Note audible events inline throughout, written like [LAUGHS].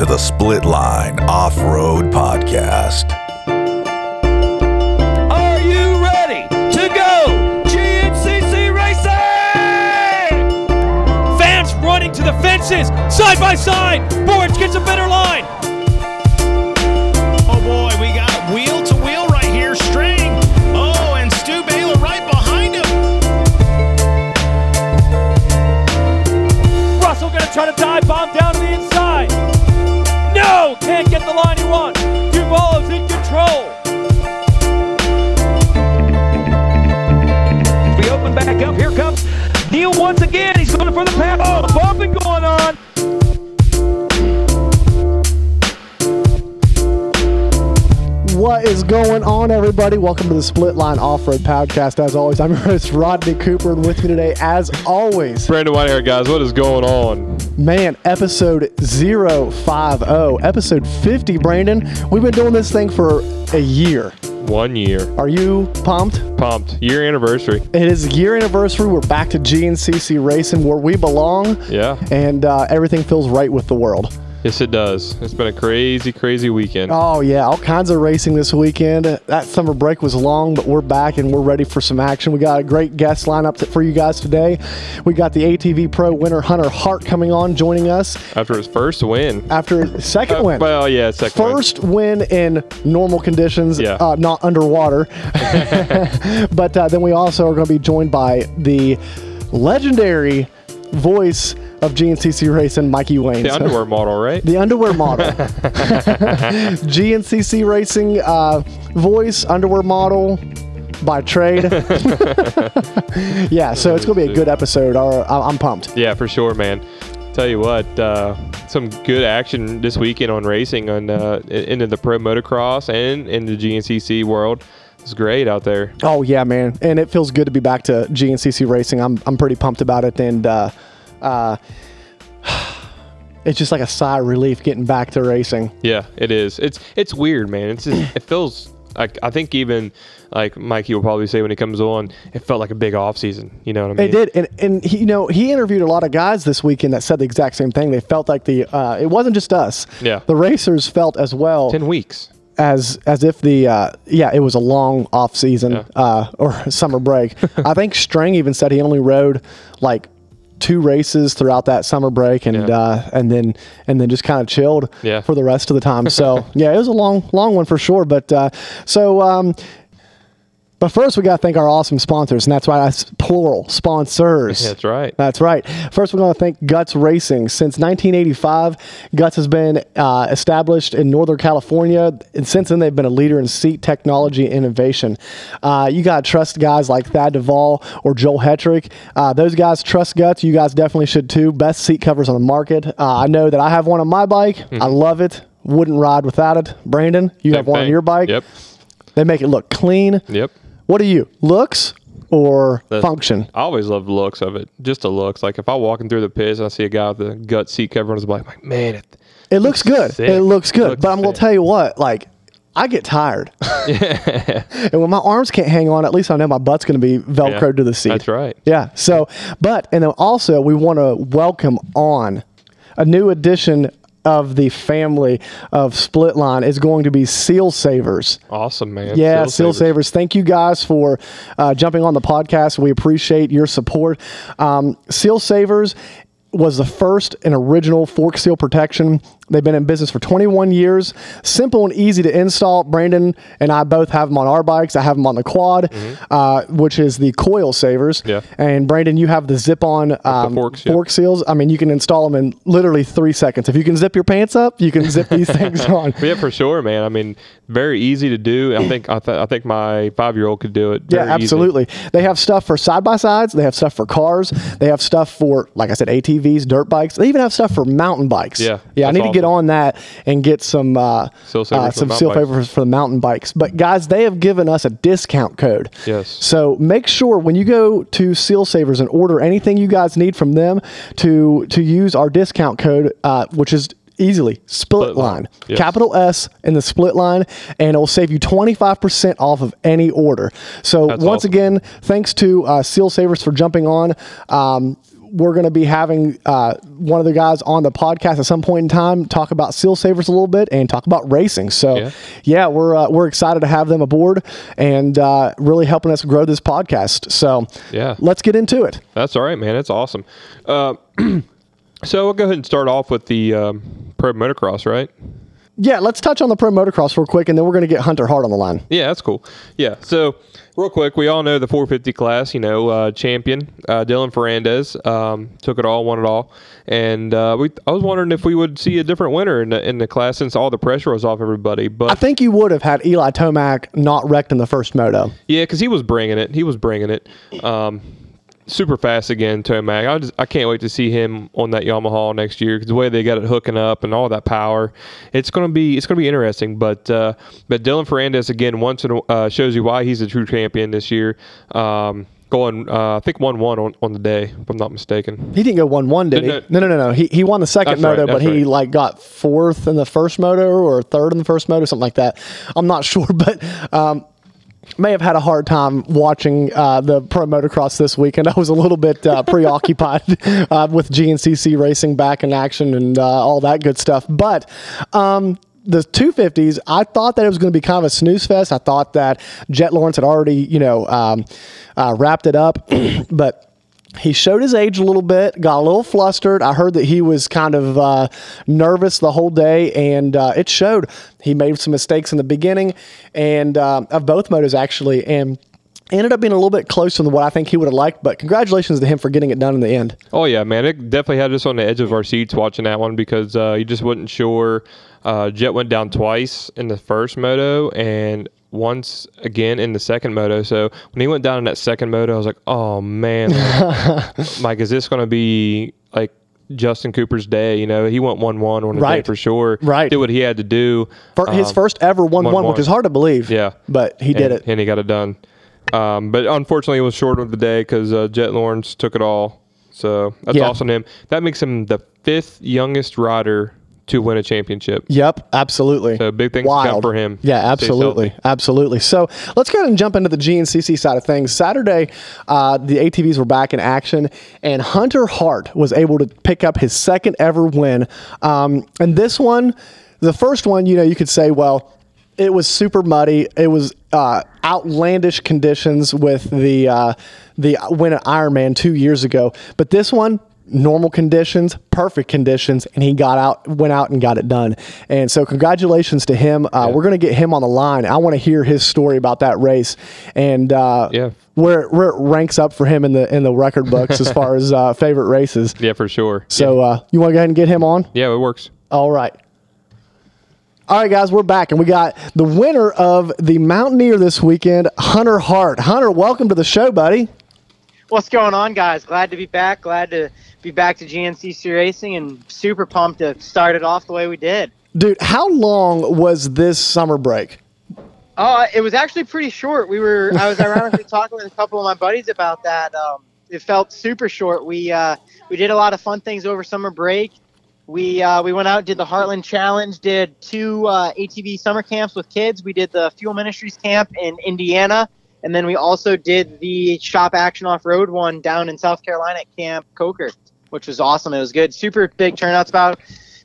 To the Split Line Off Road Podcast. Are you ready to go GNCC racing? Fans running to the fences, side by side. Borge gets a better line. Going on, everybody? Welcome to the Split Line Off Road Podcast. As always, I'm your host, Rodney Cooper, and with me today, as always, Brandon Whitehair, guys, what is going on? man, episode 050, episode 50. Brandon, we've been doing this thing for a year. One year. Are you pumped? Pumped. Year anniversary. It is year anniversary. We're back to GNCC Racing where we belong, Yeah. and uh, everything feels right with the world. Yes, it does. It's been a crazy, crazy weekend. Oh yeah, all kinds of racing this weekend. That summer break was long, but we're back and we're ready for some action. We got a great guest lineup for you guys today. We got the ATV Pro winner Hunter Hart coming on, joining us After his first win. after his second Uh, win. well, yeah, second win. First win in normal conditions, Yeah. uh, not underwater. [LAUGHS] [LAUGHS] but uh, then we also are going to be joined by the legendary voice of GNCC Racing, Mikey Wayne. The underwear model, right? the underwear model. [LAUGHS] GNCC Racing uh, voice underwear model by trade. [LAUGHS] yeah, so it's going to be a good episode. I- I'm pumped. yeah, for sure, man. Tell you what, uh, some good action this weekend on racing on uh, into the pro motocross and in the GNCC world. It's great out there. Oh yeah, man, and it feels good to be back to GNCC Racing. I'm I'm pretty pumped about it, and uh, uh, [SIGHS] it's just like a sigh of relief getting back to racing. Yeah, it is. It's it's weird, man. It's just, it feels like I think even like Mikey will probably say when he comes on, it felt like a big off season. You know what I mean? It did, and and he, you know he interviewed a lot of guys this weekend that said the exact same thing. They felt like the uh, it wasn't just us. Yeah. the racers felt as well Ten weeks. as as if the uh, yeah it was a long off season Yeah. uh, or [LAUGHS] summer break. [LAUGHS] I think String even said he only rode like two races throughout that summer break and Yeah. uh, and then and then just kind of chilled Yeah. for the rest of the time. So [LAUGHS] yeah, it was a long long one for sure. But uh, so. Um, but first, we got to thank our awesome sponsors, and that's why I plural sponsors. That's right. That's right. First, we're going to thank Guts Racing. Since 1985, Guts has been uh, established in Northern California, and since then, they've been a leader in seat technology innovation. Uh, you got to trust guys like Thad Duvall or Joel Hetrick. Uh, those guys trust Guts. You guys definitely should too. Best seat covers on the market. Uh, I know that I have one on my bike. I love it. Wouldn't ride without it. Brandon, you have Mm-hmm. Same one on your bike. Yep. They make it look clean. Yep. What are you? Looks or function? I always love the looks of it. Just the looks. Like if I'm walking through the pits and I see a guy with the gut seat cover on his bike, I'm like, man, it, It looks good. sick. It looks good. Looks but I'm gonna tell you what, like I get tired. [LAUGHS] yeah. and when my arms can't hang on, at least I know my butt's gonna be velcroed Yeah, to the seat. that's right. Yeah. So but and then also we want to welcome on a new addition of the family of Split Line is going to be Seal Savers. awesome, man. Yeah, Seal Savers. Thank you guys for uh, jumping on the podcast. We appreciate your support. Um, Seal Savers was the first and original fork seal protection. They've been in business for 21 years. Simple and easy to install. Brandon and I both have them on our bikes. I have them on the quad, uh, which is the coil savers. Mm-hmm. Yeah. And Brandon, you have the zip-on um, forks, yeah. fork seals. I mean, you can install them in literally three seconds. If you can zip your pants up, you can zip these [LAUGHS] things on. Yeah, for sure, man. I mean, very easy to do. I think I, th- I think my five year old could do it. Yeah, very easy. absolutely. They have stuff for side by sides. They have stuff for cars. They have stuff for, like I said, ATVs, dirt bikes. They even have stuff for mountain bikes. Yeah, yeah. I need to get awesome. on that and get some uh, Seal uh, some Seal Savers for the mountain bikes. But guys, they have given us a discount code. Yes. So make sure when you go to Seal Savers and order anything you guys need from them to to use our discount code, uh, which is easily split, Split line, line. Yes. capital S in the split line, and it will save you 25% off of any order. So That's once awesome. again, thanks to uh, Seal Savers for jumping on. Um, we're going to be having uh, one of the guys on the podcast at some point in time talk about Seal Savers a little bit and talk about racing. So, yeah, Yeah. we're uh, we're excited to have them aboard and uh, really helping us grow this podcast. So, Yeah. let's get into it. That's all right, man. That's awesome. Uh, [CLEARS THROAT] so we'll go ahead and start off with the um, pro motocross, right? Yeah, let's touch on the pro motocross real quick, and then we're going to get Hunter Hart on the line. Yeah, that's cool. Yeah. So, real quick, we all know the 450 class. You know, uh, champion uh, Dylan Ferrandis um, took it all, won it all, and uh, we. I was wondering if we would see a different winner in the in the class since all the pressure was off everybody. But I think you would have had Eli Tomac not wrecked in the first moto. Yeah, because he was bringing it. He was bringing it. Um, super fast again, Tomac. I just I can't wait to see him on that Yamaha next year because the way they got it hooking up and all that power, it's gonna be it's gonna be interesting. But uh, but Dylan Ferrandis again once in a, uh, shows you why he's a true champion this year. Um, going uh, I think one one on, on the day if I'm not mistaken. He didn't go one one, did he? No, No, no, no, no. He he won the second That's right, moto, but he right. like got fourth in the first moto or third in the first moto, something like that. I'm not [LAUGHS] sure, but um, may have had a hard time watching uh, the pro motocross this weekend. [LAUGHS] I was a little bit uh, preoccupied [LAUGHS] uh, with GNCC racing back in action and uh, all that good stuff, but. Um, the 250s, I thought that it was going to be kind of a snooze fest. I thought that Jett Lawrence had already, you know, um, uh, wrapped it up, [CLEARS THROAT] but he showed his age a little bit, got a little flustered. I heard that he was kind of uh, nervous the whole day, and uh, it showed. He made some mistakes in the beginning, and uh, of both motos actually, and ended up being a little bit closer than what I think he would have liked. But congratulations to him for getting it done in the end. Oh yeah, man! It definitely had us on the edge of our seats watching that one because uh, you just wasn't sure. Uh, Jett went down twice in the first moto and once again in the second moto. So when he went down in that second moto, I was like, "Oh man, Mike, [LAUGHS] is this going to be like Justin Cooper's day?" You know, he went one one on the day for sure. Right. did what he had to do. For his Um, first ever one one, which is hard to believe. Yeah. but he did and, it. and he got it done. Um, but unfortunately, it was short of the day because uh, Jett Lawrence took it all. So that's Yeah. awesome him. That makes him the fifth youngest rider to win a championship. Yep, absolutely. So big things Wild for him. Yeah, absolutely, absolutely. So let's go ahead and jump into the GNCC side of things. Saturday, uh, the ATVs were back in action, and Hunter Hart was able to pick up his second ever win. Um, and this one, the first one, you know, you could say, well, it was super muddy. It was uh, outlandish conditions with the uh, the win at Ironman two years ago, but this one normal conditions, perfect conditions, and he got out, went out and got it done. And so, congratulations to him. Uh, We're going to get him on the line. I want to hear his story about that race and uh, Yeah. where where it ranks up for him in the in the record books as far as uh, [LAUGHS] favorite races. Yeah, for sure. So, uh, you want to go ahead and get him on? yeah, it works. All right. All right, guys, we're back, and we got the winner of the Mountaineer this weekend, Hunter Hart. Hunter, welcome to the show, buddy. What's going on, guys? Glad to be back. Glad to be back to GNCC Racing and super pumped to start it off the way we did. Dude, how long was this summer break? Oh, it was actually pretty short. We were I was ironically [LAUGHS] talking with a couple of my buddies about that. Um, it felt super short. We uh, we did a lot of fun things over summer break. We uh, we went out, did the Heartland Challenge, did two uh, ATV summer camps with kids. We did the Fuel Ministries camp in Indiana, and then we also did the Shop Action Off Road one down in South Carolina at Camp Coker, which was awesome. It was good, super big turnouts. About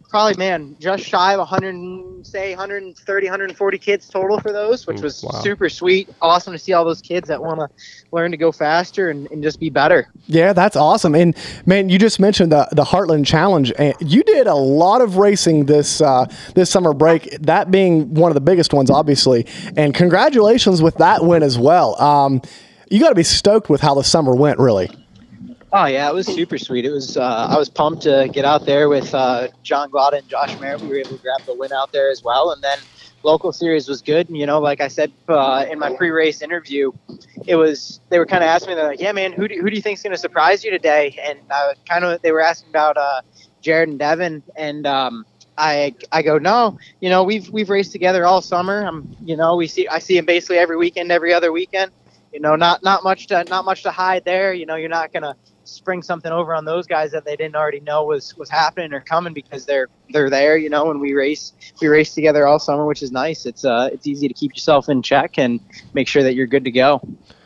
probably man just shy of 100 say 130 140 kids total for those which was Wow. super sweet awesome to see all those kids that want to learn to go faster and, and just be better Yeah, that's awesome. And man, you just mentioned the the Heartland Challenge, and you did a lot of racing this uh, this summer break. That being one of the biggest ones, obviously. And congratulations with that win as well. Um, you got to be stoked with how the summer went, really. Oh yeah it was super sweet. It was uh, i was pumped to get out there with uh, john Glada and josh merritt. We were able to grab the win out there as well and then local series was good and you know like i said uh, in my pre-race interview it was they were kind of asking me they're like yeah man who do, who do you think's going to surprise you today? And uh, kind of they were asking about uh, jared and devin and um, I, I go no you know we've we've raced together all summer. I'm you know we see I see him basically every weekend every other weekend. You know not not much to not much to hide there. You know you're not gonna spring something over on those guys that they didn't already know was was happening or coming because they're they're there you know and we race we race together all summer which is nice it's uh it's easy to keep yourself in check and make sure that you're good to go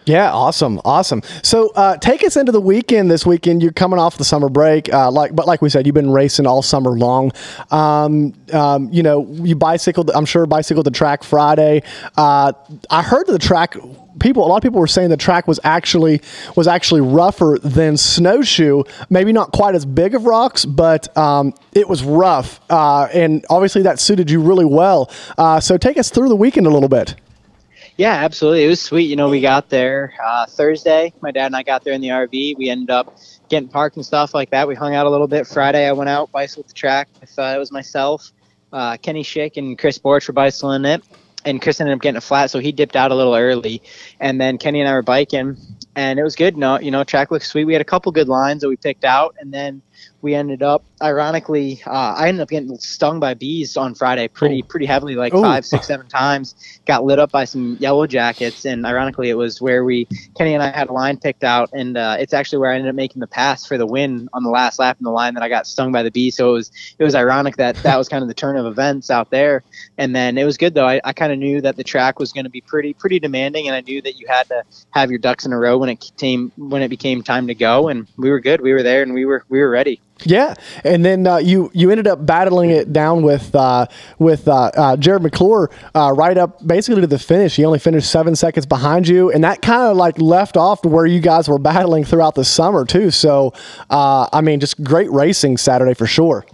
Yeah, awesome, awesome. So, uh, take us into the weekend. This weekend, you're coming off the summer break, uh, like, but like we said, you've been racing all summer long. Um, um, you know, you bicycled. I'm sure bicycled the track Friday. Uh, I heard the track. People, a lot of people were saying the track was actually was actually rougher than snowshoe. Maybe not quite as big of rocks, but um, it was rough, uh, and obviously that suited you really well. Uh, so, take us through the weekend a little bit. Yeah, absolutely. It was sweet. You know, we got there uh, Thursday. My dad and I got there in the RV. We ended up getting parked and stuff like that. We hung out a little bit. Friday, I went out bicycled the track. With, uh, it was myself, uh, Kenny Schick, and Chris Borich were bicycling it. And Chris ended up getting a flat, so he dipped out a little early. And then Kenny and I were biking, and it was good. No, you know, track looked sweet. We had a couple good lines that we picked out, and then we ended up ironically uh, i ended up getting stung by bees on friday pretty Ooh. pretty heavily like Ooh. five six seven times. Got lit up by some yellow jackets and ironically it was where we kenny and i had a line picked out and uh, it's actually where i ended up making the pass for the win on the last lap in the line that i got stung by the bee. So it was it was ironic that that was kind of the turn of events out there. And then it was good though. I, I kind of knew that the track was going to be pretty pretty demanding and i knew that you had to have your ducks in a row when it came when it became time to go and we were good. We were there and we were we were ready Yeah, and then uh, you you ended up battling it down with uh, with uh, uh, Jared McClure uh, right up basically to the finish. He only finished seven seconds behind you, and that kind of like left off where you guys were battling throughout the summer too. So, uh, I mean, just great racing Saturday for sure.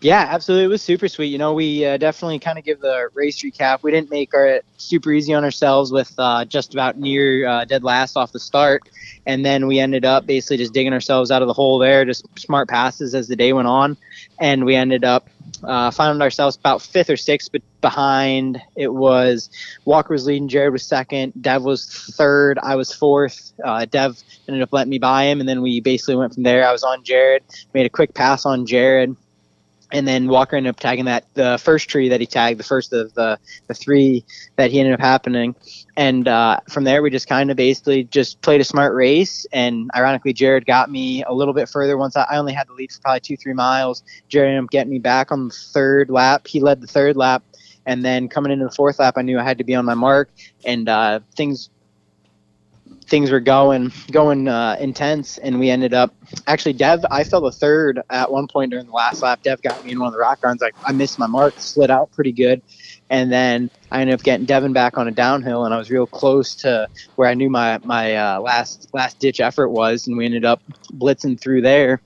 Yeah, absolutely. It was super sweet. You know, we uh, definitely kind of give the race recap. We didn't make our super easy on ourselves with uh, just about near uh, dead last off the start, and then we ended up basically just digging ourselves out of the hole there, just smart passes as the day went on, and we ended up uh, finding ourselves about fifth or sixth, but behind it was Walker was leading, Jared was second, Dev was third, I was fourth. Uh, Dev ended up letting me by him, and then we basically went from there. I was on Jared, made a quick pass on Jared and then Walker ended up tagging that the first tree that he tagged, the first of the the three that he ended up happening, and uh, from there we just kind of basically just played a smart race. And ironically, Jared got me a little bit further. Once I, I only had the lead for probably two three miles, Jared ended up getting me back on the third lap. He led the third lap, and then coming into the fourth lap, I knew I had to be on my mark, and uh, things things were going going uh, intense, and we ended up actually Dev. I fell the third at one point during the last lap. Dev got me in one of the rock runs. Like I missed my mark, slid out pretty good, and then I ended up getting Devin back on a downhill, and I was real close to where I knew my my uh, last last ditch effort was, and we ended up blitzing through there.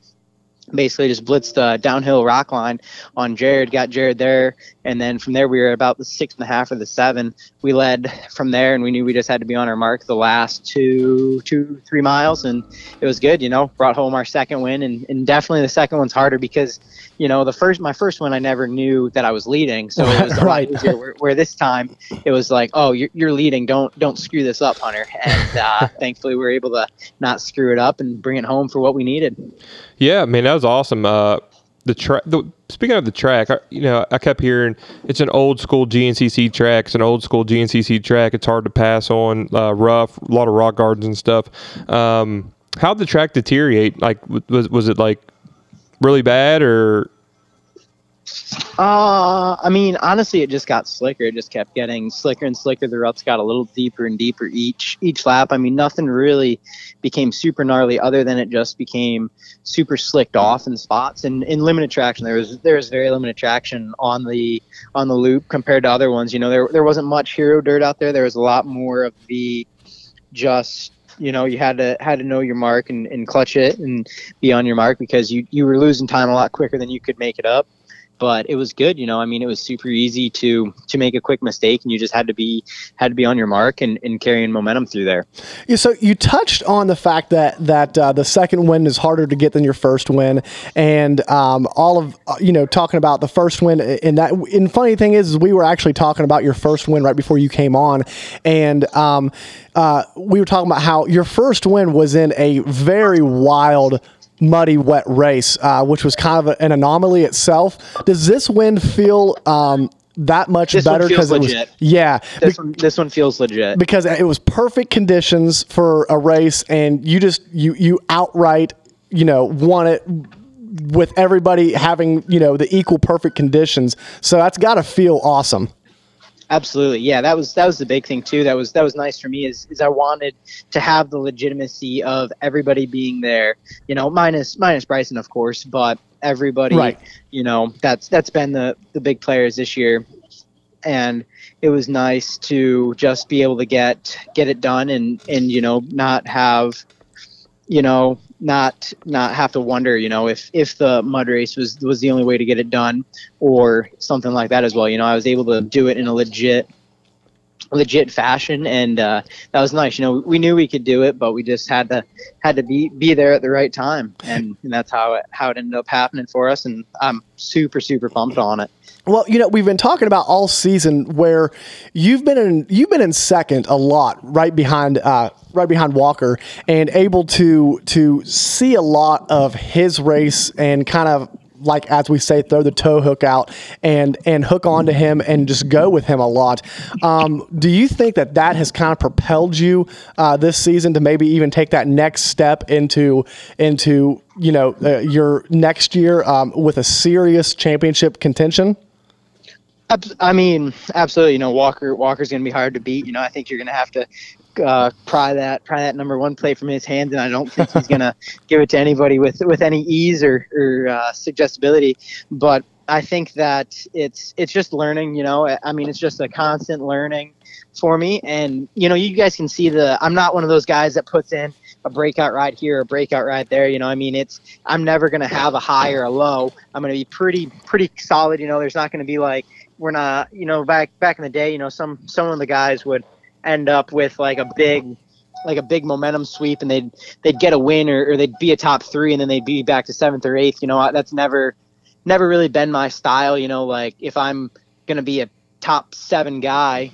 Basically, just blitzed the downhill rock line on Jared, got Jared there, and then from there we were about the six and a half or the seven. We led from there, and we knew we just had to be on our mark the last two, two, three miles, and it was good. You know, brought home our second win, and, and definitely the second one's harder because, you know, the first my first one I never knew that I was leading, so it was [LAUGHS] a lot Right. easier. Where, where this time it was like, oh, you're, you're leading, don't don't screw this up, Hunter. And uh, [LAUGHS] thankfully we were able to not screw it up and bring it home for what we needed. Yeah, man, that was awesome. Uh, the track. Speaking of the track, I, you know, I kept hearing it's an old school GNCC track. It's an old school GNCC track. It's hard to pass on, uh, rough, a lot of rock gardens and stuff. Um, how'd the track deteriorate? Like, was was it like really bad or? Uh, I mean, honestly, it just got slicker. It just kept getting slicker and slicker. The ruts got a little deeper and deeper each each lap. I mean, nothing really became super gnarly other than it just became super slicked off in spots. And in limited traction, there was there was very limited traction on the on the loop compared to other ones. You know, there there wasn't much hero dirt out there. There was a lot more of the just you know you had to had to know your mark and, and clutch it and be on your mark because you you were losing time a lot quicker than you could make it up but it was good you know i mean it was super easy to to make a quick mistake and you just had to be had to be on your mark and, and carrying momentum through there Yeah, so you touched on the fact that that uh, the second win is harder to get than your first win, and um, all of uh, you know talking about the first win. And that, and funny thing is, is we were actually talking about your first win right before you came on, and um, uh, we were talking about how your first win was in a very wild. Muddy, wet race, uh, which was kind of an anomaly itself. Does this win feel um, that much This one better feels it was? legit. Yeah, this one this one feels legit because it was perfect conditions for a race and you just you you outright you know won it with everybody having you know the equal perfect conditions so that's got to feel awesome Absolutely, yeah. That was that was the big thing too. That was that was nice for me. Is is I wanted to have the legitimacy of everybody being there. You know, minus minus Bryson, of course, but everybody. Right. You know, that's that's been the the big players this year, and it was nice to just be able to get get it done and and you know not have, you know, not not have to wonder, you know, if if the mud race was was the only way to get it done or something like that as well. You know, I was able to do it in a legit legit fashion and uh, that was nice. You know we knew we could do it but we just had to had to be be there at the right time. And, and that's how it how it ended up happening for us and i'm super super pumped on it. Well, you know, we've been talking about all season where you've been in you've been in second a lot, right behind uh, right behind Walker, and able to to see a lot of his race and kind of like as we say, throw the toe hook out and and hook onto him and just go with him a lot. Um, do you think that that has kind of propelled you uh, this season to maybe even take that next step into into you know uh, your next year um, with a serious championship contention? I mean, absolutely. You know, Walker Walker's going to be hard to beat. You know, I think you're going to have to uh, pry that pry that number one play from his hands, and I don't think he's going [LAUGHS] to give it to anybody with with any ease or or uh, suggestibility. But I think that it's it's just learning. You know, I mean, it's just a constant learning for me. And you know, you guys can see the. I'm not one of those guys that puts in a breakout ride here, a breakout ride there. You know, I mean, it's I'm never going to have a high or a low. I'm going to be pretty pretty solid. You know, there's not going to be like we're not. You know, back back in the day, you know, some some of the guys would end up with like a big like a big momentum sweep and they'd they'd get a win or, or they'd be a top three and then they'd be back to seventh or eighth you know? That's never never really been my style you know? Like if i'm gonna be a top seven guy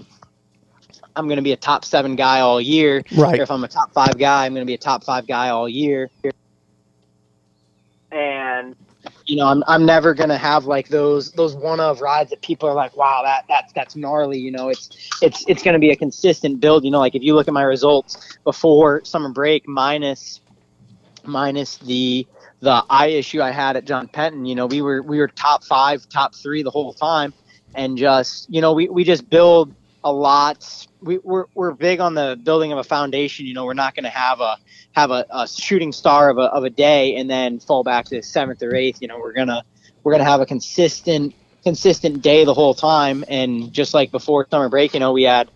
i'm gonna be a top seven guy all year. Right. or if i'm a top five guy i'm gonna be a top five guy all year. And you know i'm, I'm never gonna have like those those one of rides that people are like wow that that's that's gnarly you know it's it's it's gonna be a consistent build you know like if you look at my results before summer break minus minus the the eye issue I had at John Penton, you know, we were we were top five, top three the whole time, and just you know we, we just build a lot. We, we're we're big on the building of a foundation. You know, we're not going to have a have a, a shooting star of a of a day and then fall back to seventh or eighth. You know, we're gonna we're gonna have a consistent consistent day the whole time. And just like before summer break, you know, we had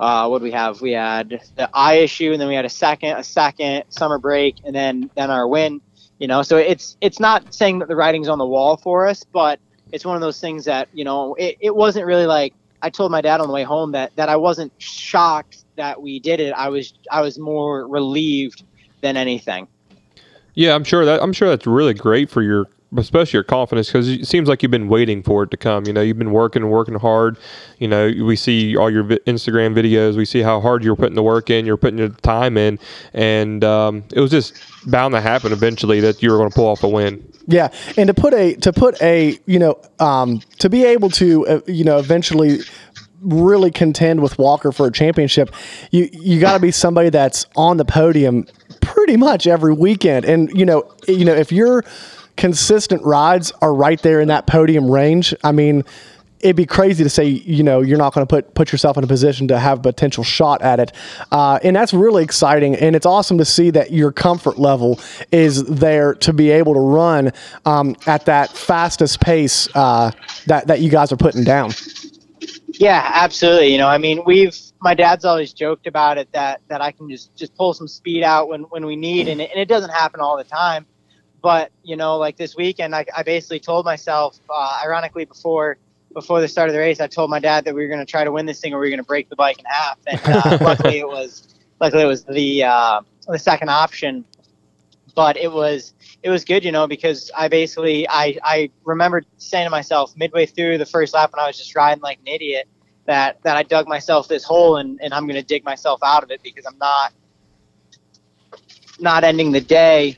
uh, what we have? We had the eye issue, and then we had a second, a second summer break, and then then our win. You know, so it's it's not saying that the writing's on the wall for us, but it's one of those things that you know it, it wasn't really like I told my dad on the way home that that I wasn't shocked that we did it. I was I was more relieved than anything. Yeah, I'm sure that I'm sure that's really great for your especially your confidence because it seems like you've been waiting for it to come. You know, you've been working and working hard. You know, we see all your vi- Instagram videos. We see how hard you're putting the work in. You're putting your time in, and um, it was just bound to happen eventually that you were going to pull off a win. Yeah, and to put a to put a you know um, to be able to uh, you know eventually really contend with Walker for a championship, you you got to be somebody that's on the podium pretty much every weekend. And you know you know if your consistent rides are right there in that podium range, I mean. It'd be crazy to say, you know, you're not going to put put yourself in a position to have a potential shot at it, uh, and that's really exciting. And it's awesome to see that your comfort level is there to be able to run um, at that fastest pace uh, that that you guys are putting down. Yeah, absolutely. You know, I mean, we've my dad's always joked about it that that I can just just pull some speed out when when we need, and it, and it doesn't happen all the time. But you know, like this weekend, I, I basically told myself, uh, ironically, before before the start of the race, I told my dad that we were going to try to win this thing, or we were going to break the bike in half. And uh, [LAUGHS] luckily, it was luckily it was the uh, the second option. But it was it was good, you know, because I basically I I remembered saying to myself midway through the first lap when I was just riding like an idiot that that I dug myself this hole and, and I'm going to dig myself out of it because I'm not not ending the day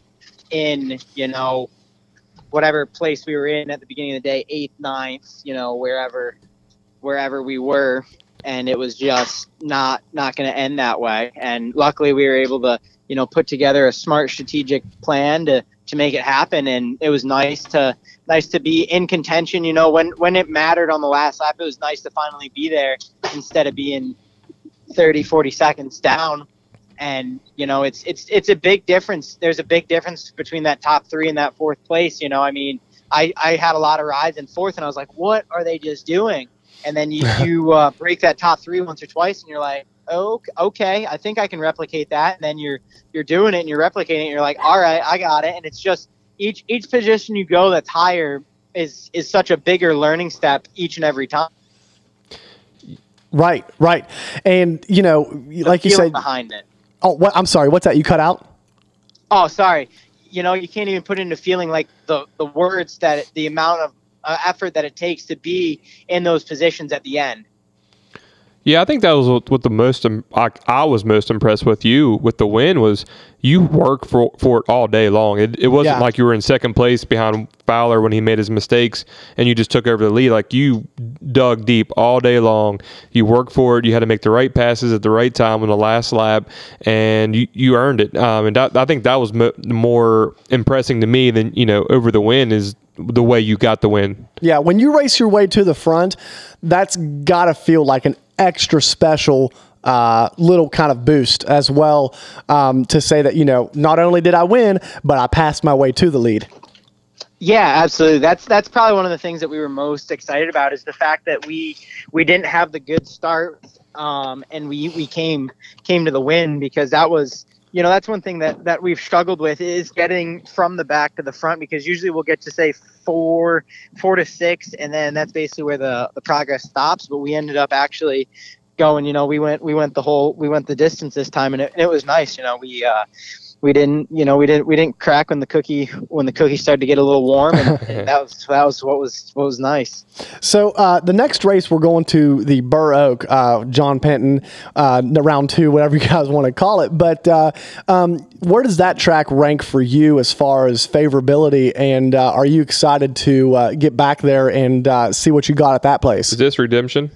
in you know whatever place we were in at the beginning of the day, eighth, ninth, you know, wherever wherever we were, and it was just not not going to end that way. And luckily, we were able to you know put together a smart strategic plan to to make it happen. And it was nice to nice to be in contention. You know, when when it mattered on the last lap, it was nice to finally be there instead of being 30, 40 seconds down. And you know, it's it's it's a big difference. There's a big difference between that top three and that fourth place. You know, I mean, I I had a lot of rides in fourth, and I was like, what are they just doing? And then you [LAUGHS] you uh, break that top three once or twice, and you're like, oh, okay, I think I can replicate that. And then you're you're doing it and you're replicating it. And you're like, all right, I got it. And it's just each each position you go that's higher is is such a bigger learning step each and every time. Right, right. And you know, like you said, behind it. Oh, what? I'm sorry. What's that? You cut out? Oh, sorry. You know, you can't even put into feeling like the the words that the amount of uh, effort that it takes to be in those positions at the end. Yeah, I think that was what, the most I, I was most impressed with you with the win was you work for for it all day long. It, it wasn't Yeah. like you were in second place behind Fowler when he made his mistakes and you just took over the lead. Like you dug deep all day long. You worked for it. You had to make the right passes at the right time on the last lap, and you, you earned it. Um, and that, I think that was mo- more impressing to me than you know over the win is the way you got the win. Yeah, when you race your way to the front, that's got to feel like an extra special uh, little kind of boost as well um, to say that, you know, not only did I win, but I passed my way to the lead. Yeah, absolutely. That's that's probably one of the things that we were most excited about is the fact that we we didn't have the good start, um, and we we came came to the win because that was you know that's one thing that that we've struggled with is getting from the back to the front because usually we'll get to say four four to six and then that's basically where the the progress stops. But we ended up actually going. You know, we went we went the whole we went the distance this time, and it, and it was nice. You know, we. Uh, we didn't you know we didn't we didn't crack when the cookie when the cookie started to get a little warm and, and [LAUGHS] that was that was what was what was nice So uh, the next race, we're going to the Burr Oak, uh, John Penton, uh, round two, whatever you guys want to call it. But uh, um, where does that track rank for you as far as favorability? And uh, are you excited to uh, get back there and uh, see what you got at that place? Is this redemption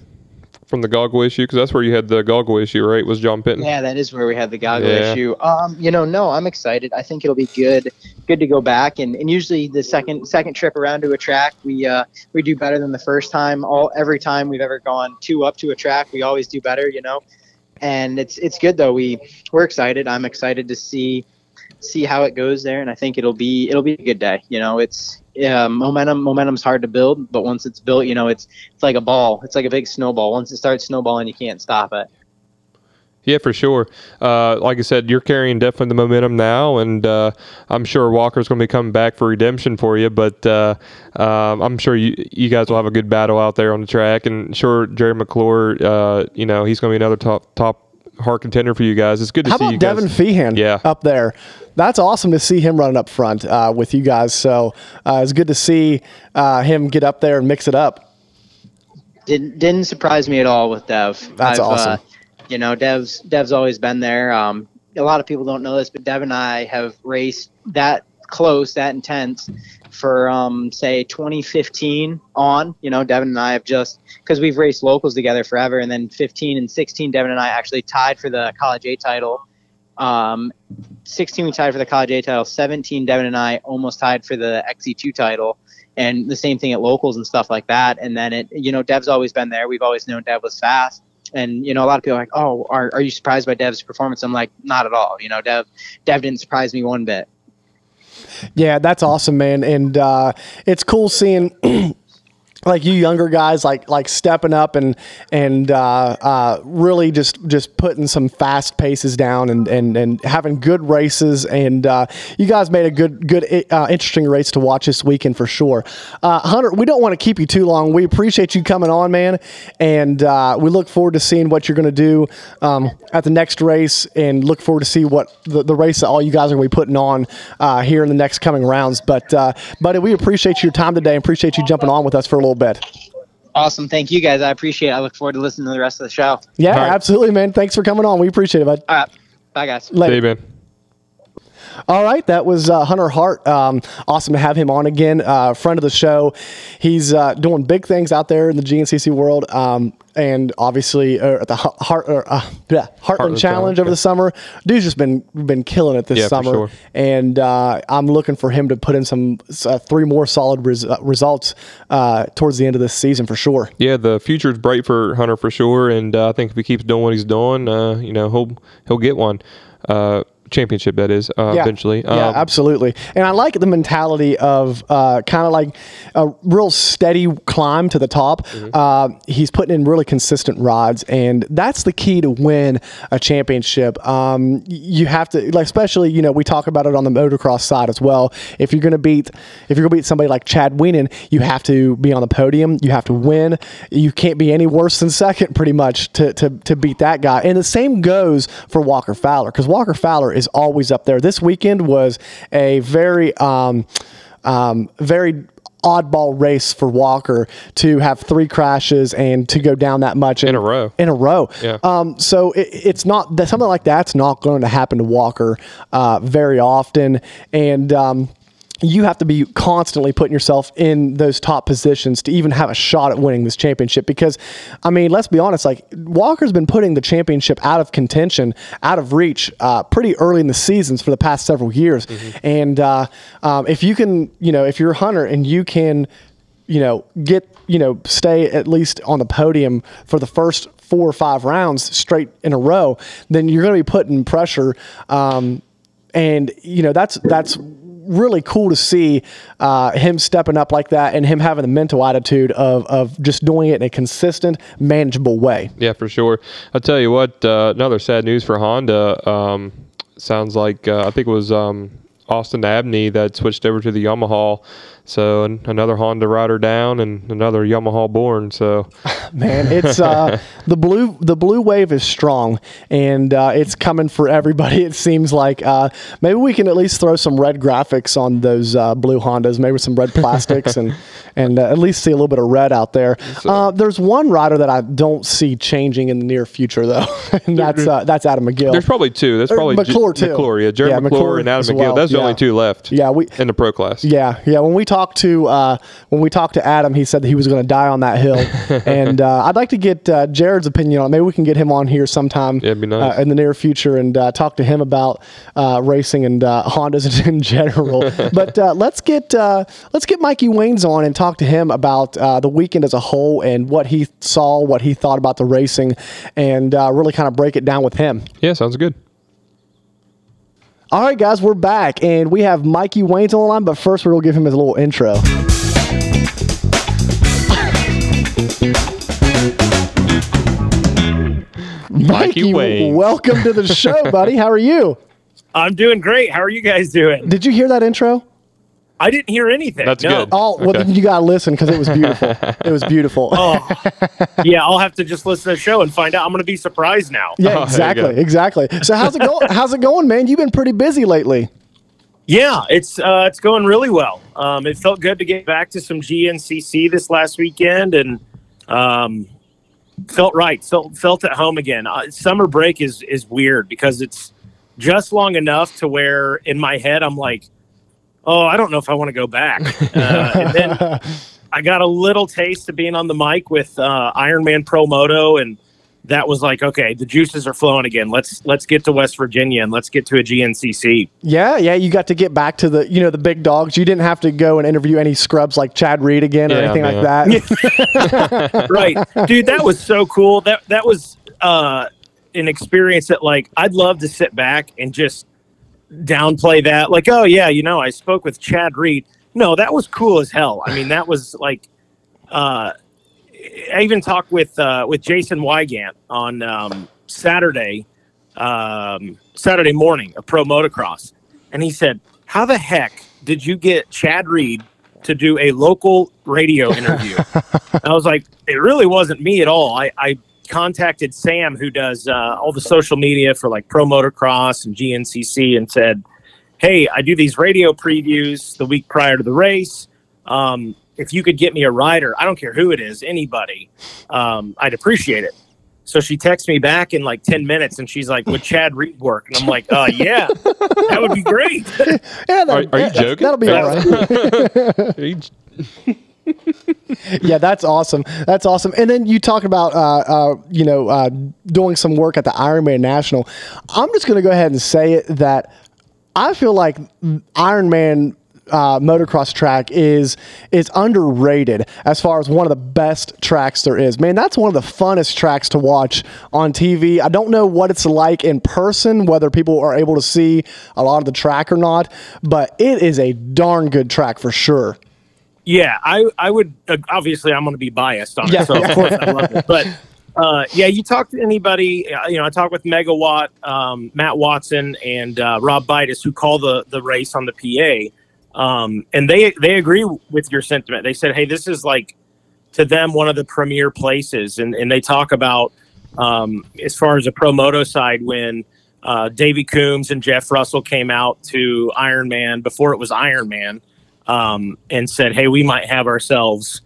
from the goggle issue? Because that's where you had the goggle issue, right? Was John Penton? yeah that is where we had the goggle Yeah. issue um you know no i'm excited i think it'll be good good to go back and, and usually the second second trip around to a track we uh we do better than the first time all every time we've ever gone two up to a track we always do better you know and it's it's good though we we're excited i'm excited to see see how it goes there and i think it'll be it'll be a good day you know it's yeah, momentum momentum's hard to build but once it's built you know it's it's like a ball it's like a big snowball once it starts snowballing you can't stop it Yeah, for sure. Uh, like I said, you're carrying definitely the momentum now, and uh, I'm sure Walker's going to be coming back for redemption for you. But uh, um, I'm sure you you guys will have a good battle out there on the track, and sure Jerry McClure, uh, you know, he's going to be another top top hard contender for you guys. It's good to How see about you guys. Devin Feehan Yeah. up there? That's awesome to see him running up front uh, with you guys. So uh, it's good to see uh, him get up there and mix it up. didn't didn't surprise me at all with Dev. That's awesome. Uh, you know, Dev's Dev's always been there. Um, a lot of people don't know this, but Dev and I have raced that close, that intense, for um, say 2015 on. You know, Devin and I have just because we've raced locals together forever, and then 15 and 16, Devin and I actually tied for the College A title. Um, 16 we tied for the College A title. 17, Devin and I almost tied for the XC2 title and the same thing at locals and stuff like that. And then it, you know, Dev's always been there. We've always known Dev was fast. And you know, a lot of people are like, "Oh, are, are you surprised by Dev's performance?" I'm like, "Not at all." You know, Dev, Dev didn't surprise me one bit. Yeah, that's awesome, man. And uh, it's cool seeing. [CLEARS THROAT] Like you younger guys, like like stepping up and and uh, uh, really just just putting some fast paces down and and, and having good races and uh, you guys made a good good uh, interesting race to watch this weekend for sure. Uh, Hunter, we don't want to keep you too long. We appreciate you coming on, man, and uh, we look forward to seeing what you're going to do um, at the next race and look forward to see what the, the race that all you guys are going to be putting on here in the next coming rounds. But buddy, we appreciate your time today and appreciate you jumping on with us for a little bit. Awesome, thank you guys. I appreciate. it. I look forward to listening to the rest of the show. Yeah, All right. absolutely, man. Thanks for coming on. We appreciate it, bud. All right, bye guys. Later. See you, man. All right, that was uh, Hunter Hart. Um, awesome to have him on again. Uh, friend of the show. He's uh, doing big things out there in the GNCC world. Um, and obviously uh, at the Heart, Heart, uh, yeah, Heartland, Heartland Challenge over yeah. the summer. Dude's just been been killing it this Yeah, summer, sure. and uh, I'm looking for him to put in some uh, three more solid res- uh, results uh, towards the end of this season for sure. Yeah, the future's bright for Hunter for sure, and uh, I think if he keeps doing what he's doing, uh, you know, he'll he'll get one uh, championship. That is uh, eventually. Yeah, Um, absolutely. And I like the mentality of uh, kind of like a real steady climb to the top. Mm-hmm. Uh, he's putting in really consistent rods and that's the key to win a championship. Um, you have to, like, especially you know, we talk about it on the motocross side as well. If you're going to beat, if you're to beat somebody like Chad Wienen, you have to be on the podium. You have to win. You can't be any worse than second, pretty much, to to, to beat that guy. And the same goes for Walker Fowler because Walker Fowler is always up there. This weekend was a very, um, um, very oddball race for Walker to have three crashes and to go down that much In a row. In a row. Yeah. Um, so it, it's not that something like that's not going to happen to Walker uh, very often, and. Um, you have to be constantly putting yourself in those top positions to even have a shot at winning this championship because i mean let's be honest like walker's been putting the championship out of contention out of reach uh, pretty early in the seasons for the past several years. And uh, um, if you can you know if you're a hunter and you can you know get you know stay at least on the podium for the first four or five rounds straight in a row then you're going to be putting pressure um, and you know that's that's really cool to see uh, him stepping up like that and him having the mental attitude of of just doing it in a consistent, manageable way. Yeah, for sure. I'll tell you what. Uh, another sad news for Honda. Um, sounds like uh, I think it was um, Austin Abney that switched over to the Yamaha. So an- another Honda rider down and another Yamaha born. So [LAUGHS] Man, it's uh, [LAUGHS] the blue the blue wave is strong and uh, it's coming for everybody. It seems like uh, maybe we can at least throw some red graphics on those uh, blue Hondas, maybe some red plastics and [LAUGHS] and uh, at least see a little bit of red out there. Uh, there's one rider that I don't see changing in the near future though, and that's uh, that's Adam McGill. there's probably two. There's probably J- McClure, too. McClure, yeah, Jerry Yeah, McClure, McClure and Adam McGill. well, That's the yeah. only two left. Yeah, we- in the pro class. Yeah, yeah. When we talked to uh, when we talked to Adam, he said that he was going to die on that hill, [LAUGHS] and uh, I'd like to get uh, Jared's opinion on. it. Maybe we can get him on here sometime Yeah, nice. uh, in the near future and uh, talk to him about uh, racing and uh, Hondas [LAUGHS] in general. [LAUGHS] but uh, let's get uh, let's get Mikey Waynes on and talk to him about uh, the weekend as a whole and what he saw, what he thought about the racing, and uh, really kind of break it down with him. Yeah, sounds good. All right, guys, we're back, and we have Mikey Waynes on the line. But first, we're gonna give him his little intro. Mikey Waynes. welcome to the show, buddy. How are you? [LAUGHS] I'm doing great. How are you guys doing? Did you hear that intro? I didn't hear anything. That's no. good. Oh, well, Okay. then you gotta listen because it was beautiful. [LAUGHS] it was beautiful. Oh, [LAUGHS] yeah. I'll have to just listen to the show and find out. I'm going to be surprised now. yeah, there exactly, go. exactly. So how's it going? [LAUGHS] how's it going, man? You've been pretty busy lately. Yeah, it's uh, it's going really well. Um, it felt good to get back to some GNCC this last weekend, and um, felt right. Felt felt at home again. Uh, summer break is is weird because it's just long enough to where in my head I'm like, oh, I don't know if I want to go back. [LAUGHS] Uh, and then I got a little taste of being on the mic with uh, Ironman Pro Moto, and that was like, okay, the juices are flowing again. Let's let's get to West Virginia and let's get to a GNCC. Yeah, yeah. You got to get back to the you know the big dogs. You didn't have to go and interview any scrubs like Chad Reed again or anything man. like that. [LAUGHS] right dude that was so cool that that was uh an experience that like i'd love to sit back and just downplay that. Like oh yeah you know i spoke with chad reed. No that was cool as hell. I mean that was like uh i even talked with uh with jason weigandt on um saturday um saturday morning of pro motocross. And he said how the heck did you get chad reed to do a local radio interview? [LAUGHS] I was like, it really wasn't me at all. I, I contacted Sam, who does uh, all the social media for like Pro Motocross and GNCC, and said, "Hey, I do these radio previews the week prior to the race. Um, if you could get me a rider, I don't care who it is, anybody, um, I'd appreciate it." So she texts me back in like 10 minutes and she's like, Would Chad Reed work? And I'm like, Uh, yeah, that would be great. [LAUGHS] Yeah, that, Are- are you that- joking? That'll be all [LAUGHS] right. [LAUGHS] yeah, that's awesome. That's awesome. And then you talk about, uh, uh, you know, uh, doing some work at the Ironman National. I'm just going to go ahead and say it that I feel like Ironman uh, motocross track is is underrated as far as one of the best tracks there is. Man, that's one of the funnest tracks to watch on TV. I don't know what it's like in person, whether people are able to see a lot of the track or not, but it is a darn good track for sure. Yeah, I I would uh, obviously I'm going to be biased on Yeah. it, so of course I love it. But uh, yeah, you talk to anybody, uh, you know, I talk with Megawatt, um, Matt Watson, and uh, Rob Bitus, who call the the race on the PA, um, and they they agree with your sentiment. They said, hey, this is like to them one of the premier places, and and they talk about um, as far as the pro moto side when. Uh, Davey Coombs and Jeff Russell came out to Ironman before it was Ironman um, and said, "Hey, we might have ourselves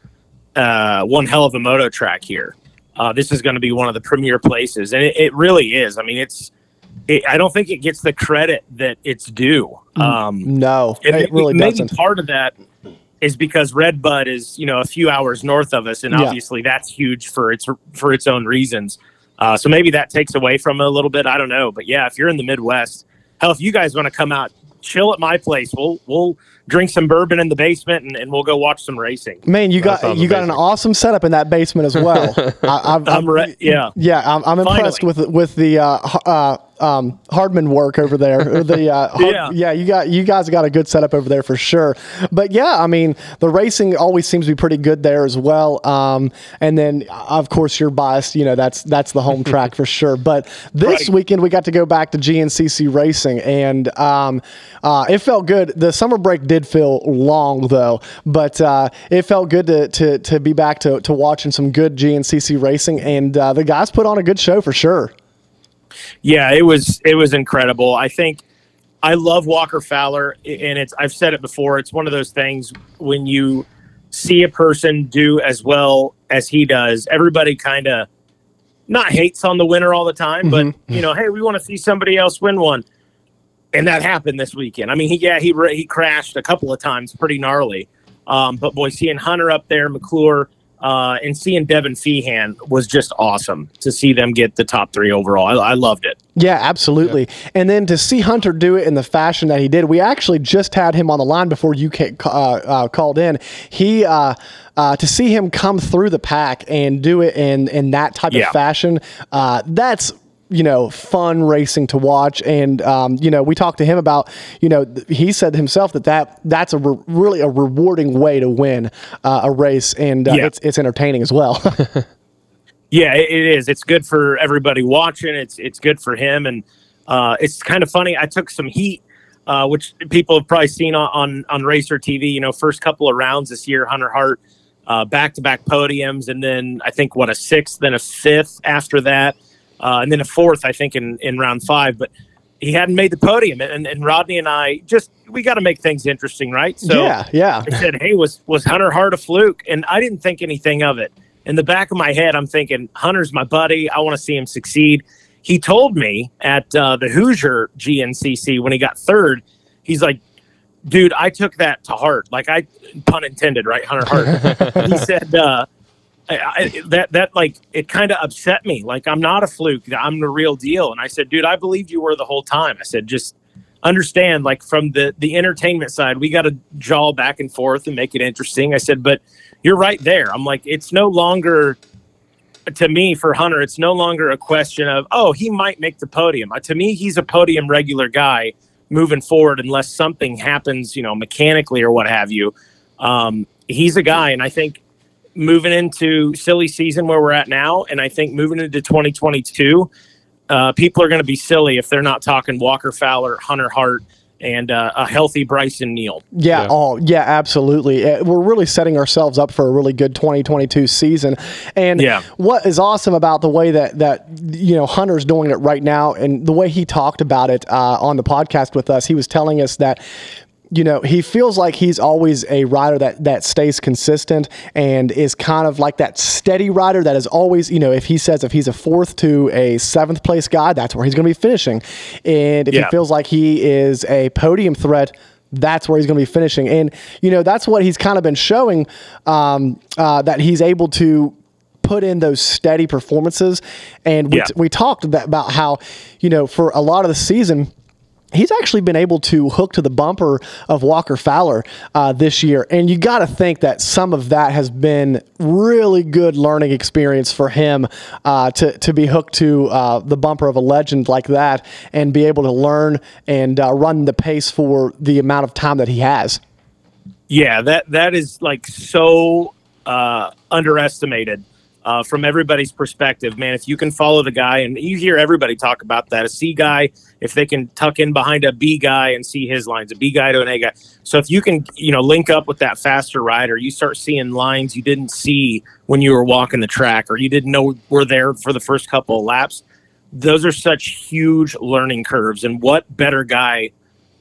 uh, one hell of a moto track here. Uh, this is going to be one of the premier places, and it, it really is. I mean, it's. It, I don't think it gets the credit that it's due. Um, No, and it really maybe doesn't. part of that is because Red Bud is you know a few hours north of us, and Yeah. obviously that's huge for its for its own reasons. Uh, so maybe that takes away from it a little bit. I don't know, but yeah, if you're in the Midwest, hell, if you guys want to come out, chill at my place. We'll we'll drink some bourbon in the basement, and, and we'll go watch some racing. Man, you got you got an awesome setup in that basement as well. [LAUGHS] I, I've, I'm re- yeah. Yeah, I'm, I'm impressed Finally. with with the uh, uh, um, Hardman work over there. the uh, [LAUGHS] Hard- Yeah. yeah, you got you guys got a good setup over there for sure. But yeah, I mean the racing always seems to be pretty good there as well. Um, and then of course you're biased. You know that's that's the home track for sure. [LAUGHS] But this Right. weekend we got to go back to GNCC racing, and um, uh, it felt good. The summer break did feel long though, but uh, it felt good to, to to be back to to watching some good GNCC racing, and uh, the guys put on a good show for sure. Yeah, it was it was incredible. I think I love Walker Fowler, and it's I've said it before. It's one of those things when you see a person do as well as he does, everybody kind of not hates on the winner all the time, but you know, hey, we want to see somebody else win one, and that happened this weekend. I mean, he yeah he he crashed a couple of times, pretty gnarly. Um, but boy, seeing Hunter up there, McClure, uh, and seeing Devin Feehan was just awesome to see them get the top three overall. I, I loved it. Yeah, absolutely. And then to see Hunter do it in the fashion that he did, we actually just had him on the line before you ca- uh, uh, called in. He uh, uh, to see him come through the pack and do it in in that type Yeah. of fashion, uh, that's you know fun racing to watch. And um, you know we talked to him about you know th- he said himself that that that's a re- really a rewarding way to win uh, a race, and uh, Yeah. it's it's entertaining as well. [LAUGHS] Yeah, it, it is. It's good for everybody watching. It's it's good for him, and uh, it's kind of funny. I took some heat, uh, which people have probably seen on, on on Racer TV. You know, first couple of rounds this year, Hunter Hart, back to back podiums, and then I think what a sixth, then a fifth after that, uh, and then a fourth, I think in in round five. But he hadn't made the podium, and, and Rodney and I just we got to make things interesting, right? So yeah, yeah. I said, "Hey, was was Hunter Hart a fluke?" And I didn't think anything of it. In the back of my head, I'm thinking, "Hunter's my buddy. I want to see him succeed." He told me at uh, the Hoosier GNCC when he got third, he's like, "Dude, I took that to heart. Like I, pun intended, right? Hunter Hart." [LAUGHS] he said, uh, I, I, "That that like it kind of upset me. Like I'm not a fluke. I'm the real deal." And I said, "Dude, I believed you were the whole time." I said, "Just." understand like from the the entertainment side we got to jaw back and forth and make it interesting i said but you're right there i'm like it's no longer to me for hunter it's no longer a question of oh he might make the podium Uh, to me he's a podium regular guy moving forward unless something happens you know mechanically or what have you um, he's a guy and i think moving into silly season where we're at now and i think moving into 2022 uh, people are going to be silly if they're not talking Walker Fowler, Hunter Hart, and uh, a healthy Brycen Neal. Yeah, Yeah. oh, yeah, absolutely. Uh, We're really setting ourselves up for a really good 2022 season. And Yeah. what is awesome about the way that that you know Hunter's doing it right now, and the way he talked about it uh, on the podcast with us, he was telling us that you know, he feels like he's always a rider that that stays consistent and is kind of like that steady rider that is always, you know, if he says if he's a fourth to a seventh place guy, that's where he's going to be finishing. And if Yeah. he feels like he is a podium threat, that's where he's going to be finishing. And you know, that's what he's kind of been showing um, uh, that he's able to put in those steady performances. And we, Yeah. we talked about how, you know, for a lot of the season, he's actually been able to hook to the bumper of Walker Fowler uh, this year. And you got to think that some of that has been really good learning experience for him uh, to, to be hooked to uh, the bumper of a legend like that and be able to learn and uh, run the pace for the amount of time that he has. Yeah, that that is like so uh, underestimated uh, from everybody's perspective, man. If you can follow the guy, and you hear everybody talk about that, a C guy, if they can tuck in behind a B guy and see his lines, a B guy to an A guy. So if you can, you know, link up with that faster rider, you start seeing lines you didn't see when you were walking the track, or you didn't know were there for the first couple of laps. Those are such huge learning curves, and what better guy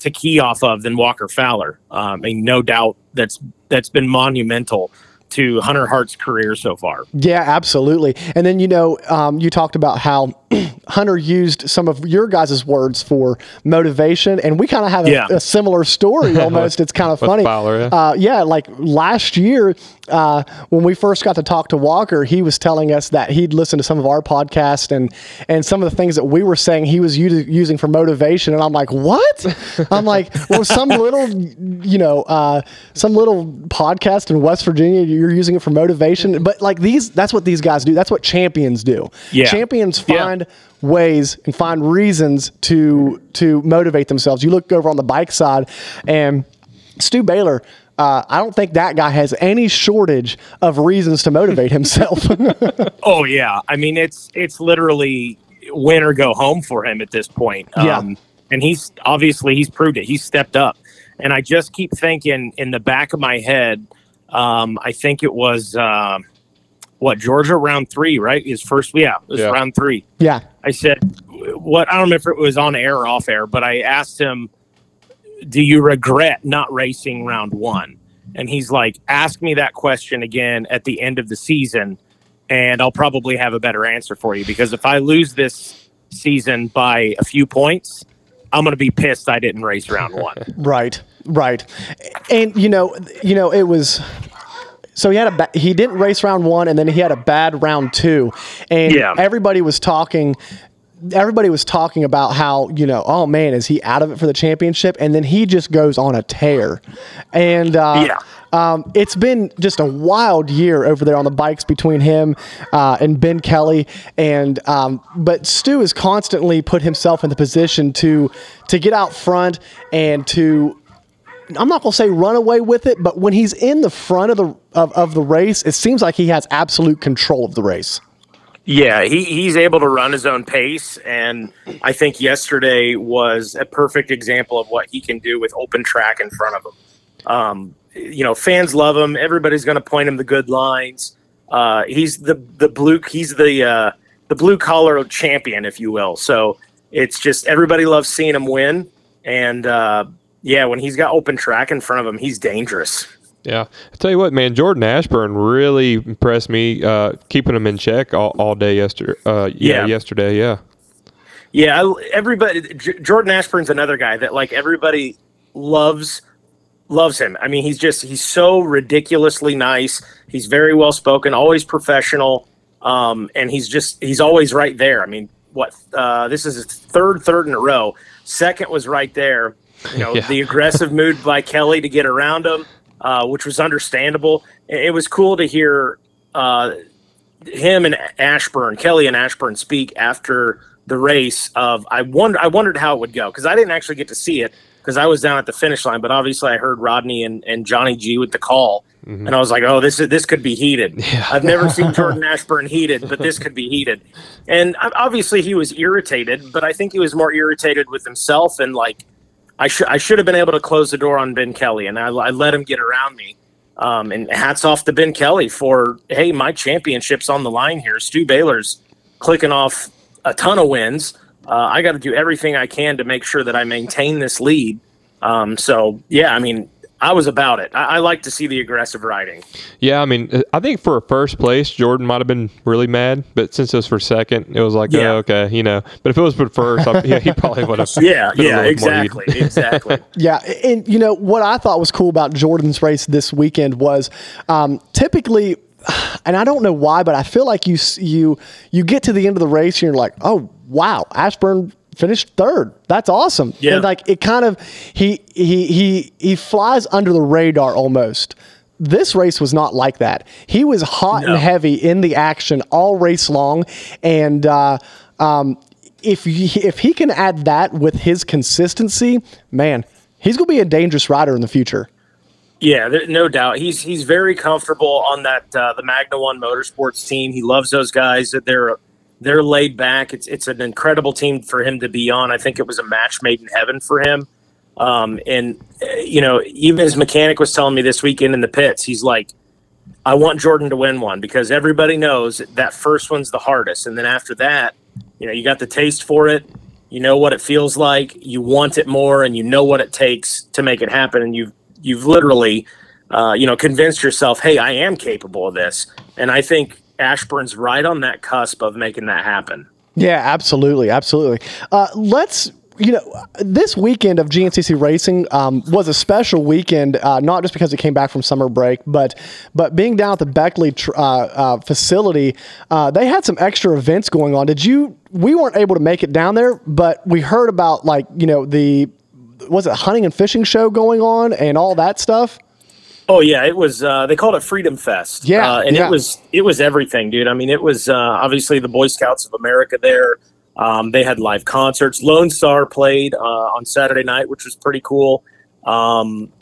to key off of than Walker Fowler. Um, I mean, no doubt that's that's been monumental to Hunter Hart's career so far. Yeah, absolutely. And then, you know, um, you talked about how [CLEARS THROAT] Hunter used some of your guys' words for motivation, and we kind of have a, Yeah. a similar story [LAUGHS] almost. it's kind of funny. Fowler, yeah. Uh, yeah, like last year, uh, when we first got to talk to Walker, he was telling us that he'd listened to some of our podcast and and some of the things that we were saying he was u- using for motivation. And I'm like, what? I'm like, well, some little, you know, uh, some little podcast in West Virginia, you're using it for motivation. But like these, that's what these guys do. That's what champions do. Yeah. Champions Yeah. find ways and find reasons to to motivate themselves. You look over on the bike side, and Stu Baylor. Uh, I don't think that guy has any shortage of reasons to motivate [LAUGHS] himself. [LAUGHS] Oh yeah, I mean it's it's literally win or go home for him at this point. Yeah. Um, and he's obviously he's proved it. He's stepped up, and I just keep thinking in the back of my head. Um, I think it was uh, what Georgia round three, right? His first, yeah, it was Yeah. round three. yeah, I said, "What?" I don't remember if it was on air or off air, but I asked him, "Do you regret not racing round one?" And he's like, "Ask me that question again at the end of the season, and I'll probably have a better answer for you. Because if I lose this season by a few points, I'm going to be pissed I didn't race round [LAUGHS] one." right, right. And you know, you know, it was. So he had a ba- he didn't race round one, and then he had a bad round two, and Yeah. everybody was talking. Everybody was talking about how you know, oh man, is he out of it for the championship? And then he just goes on a tear, and uh, Yeah. Um, it's been just a wild year over there on the bikes between him uh, and Ben Kelly, and um, but Stu has constantly put himself in the position to to get out front and to I'm not gonna say run away with it, but when he's in the front of the of, of the race, it seems like he has absolute control of the race. Yeah, he, he's able to run his own pace. And I think yesterday was a perfect example of what he can do with open track in front of him. Um, you know, fans love him. Everybody's going to point him the good lines. Uh, he's the, the blue, he's the, uh, the blue collar champion, if you will. So it's just everybody loves seeing him win. And uh, yeah, when he's got open track in front of him, he's dangerous. Yeah, I tell you what, man, Jordan Ashburn really impressed me, uh, keeping him in check all, all day yesterday. Uh, yeah, Yeah. yesterday, yeah. Yeah, I- everybody. J- Jordan Ashburn's another guy that like everybody loves loves him. I mean, he's just he's so ridiculously nice. He's very well spoken, always professional, um, and he's just he's always right there. I mean, what uh, this is his third third in a row. Second was right there. You know, [LAUGHS] Yeah. the aggressive mood by Kelly to get around him, uh, which was understandable. It was cool to hear uh, him and Ashburn, Kelly and Ashburn speak after the race of I wonder I wondered how it would go because I didn't actually get to see it because I was down at the finish line, but obviously I heard Rodney and, and Johnny G with the call. And I was like, "Oh, this is this could be heated." [LAUGHS] I've never seen [LAUGHS] Jordan Ashburn heated, but this could be heated. And obviously, he was irritated, but I think he was more irritated with himself and like, I should I should have been able to close the door on Ben Kelly, and I, I let him get around me. Um, and hats off to Ben Kelly for hey, my championship's on the line here. Stu Baylor's clicking off a ton of wins. Uh, I got to do everything I can to make sure that I maintain this lead. Um, so yeah, I mean, I was about it. I, I like to see the aggressive riding. Yeah, I mean, I think for a first place, Jordan might have been really mad, but since it was for second, it was like, Yeah. oh, okay, you know. But if it was for first, I, [LAUGHS] yeah, he probably would have. [LAUGHS] Yeah, been yeah, little exactly, heated. [LAUGHS] exactly. Yeah, and you know what I thought was cool about Jordan's race this weekend was um, typically, [SIGHS] and I don't know why, but I feel like you you you get to the end of the race and you're like, oh wow, Ashburn finished third. That's awesome. Yeah. And like it kind of he he he he flies under the radar almost. This race was not like that. He was hot No. and heavy in the action all race long, and uh, um, if he, if he can add that with his consistency, man, he's going to be a dangerous rider in the future. Yeah, there, no doubt. He's he's very comfortable on that uh, the Magna One Motorsports team. He loves those guys. That they're they're laid back. It's it's an incredible team for him to be on. I think it was a match made in heaven for him. Um, and uh, you know, even his mechanic was telling me this weekend in the pits, he's like, I want Jordan to win one because everybody knows that first one's the hardest, and then after that, you know, you got the taste for it. You know what it feels like. You want it more, and you know what it takes to make it happen. And you've you've literally, uh, you know, convinced yourself, hey, I am capable of this. And I think Ashburn's right on that cusp of making that happen. Yeah, absolutely, absolutely. Uh, let's. You know, this weekend of GNCC racing um, was a special weekend, uh, not just because it came back from summer break, but but being down at the Beckley tr- uh, uh, facility, uh, they had some extra events going on. Did you? We weren't able to make it down there, but we heard about like you know the was it hunting and fishing show going on and all that stuff. Oh yeah, it was. Uh, they called it Freedom Fest. Yeah, uh, and yeah. it was it was everything, dude. I mean, it was uh, obviously the Boy Scouts of America there. Um, they had live concerts. Lone Star played uh, on Saturday night, which was pretty cool. Um,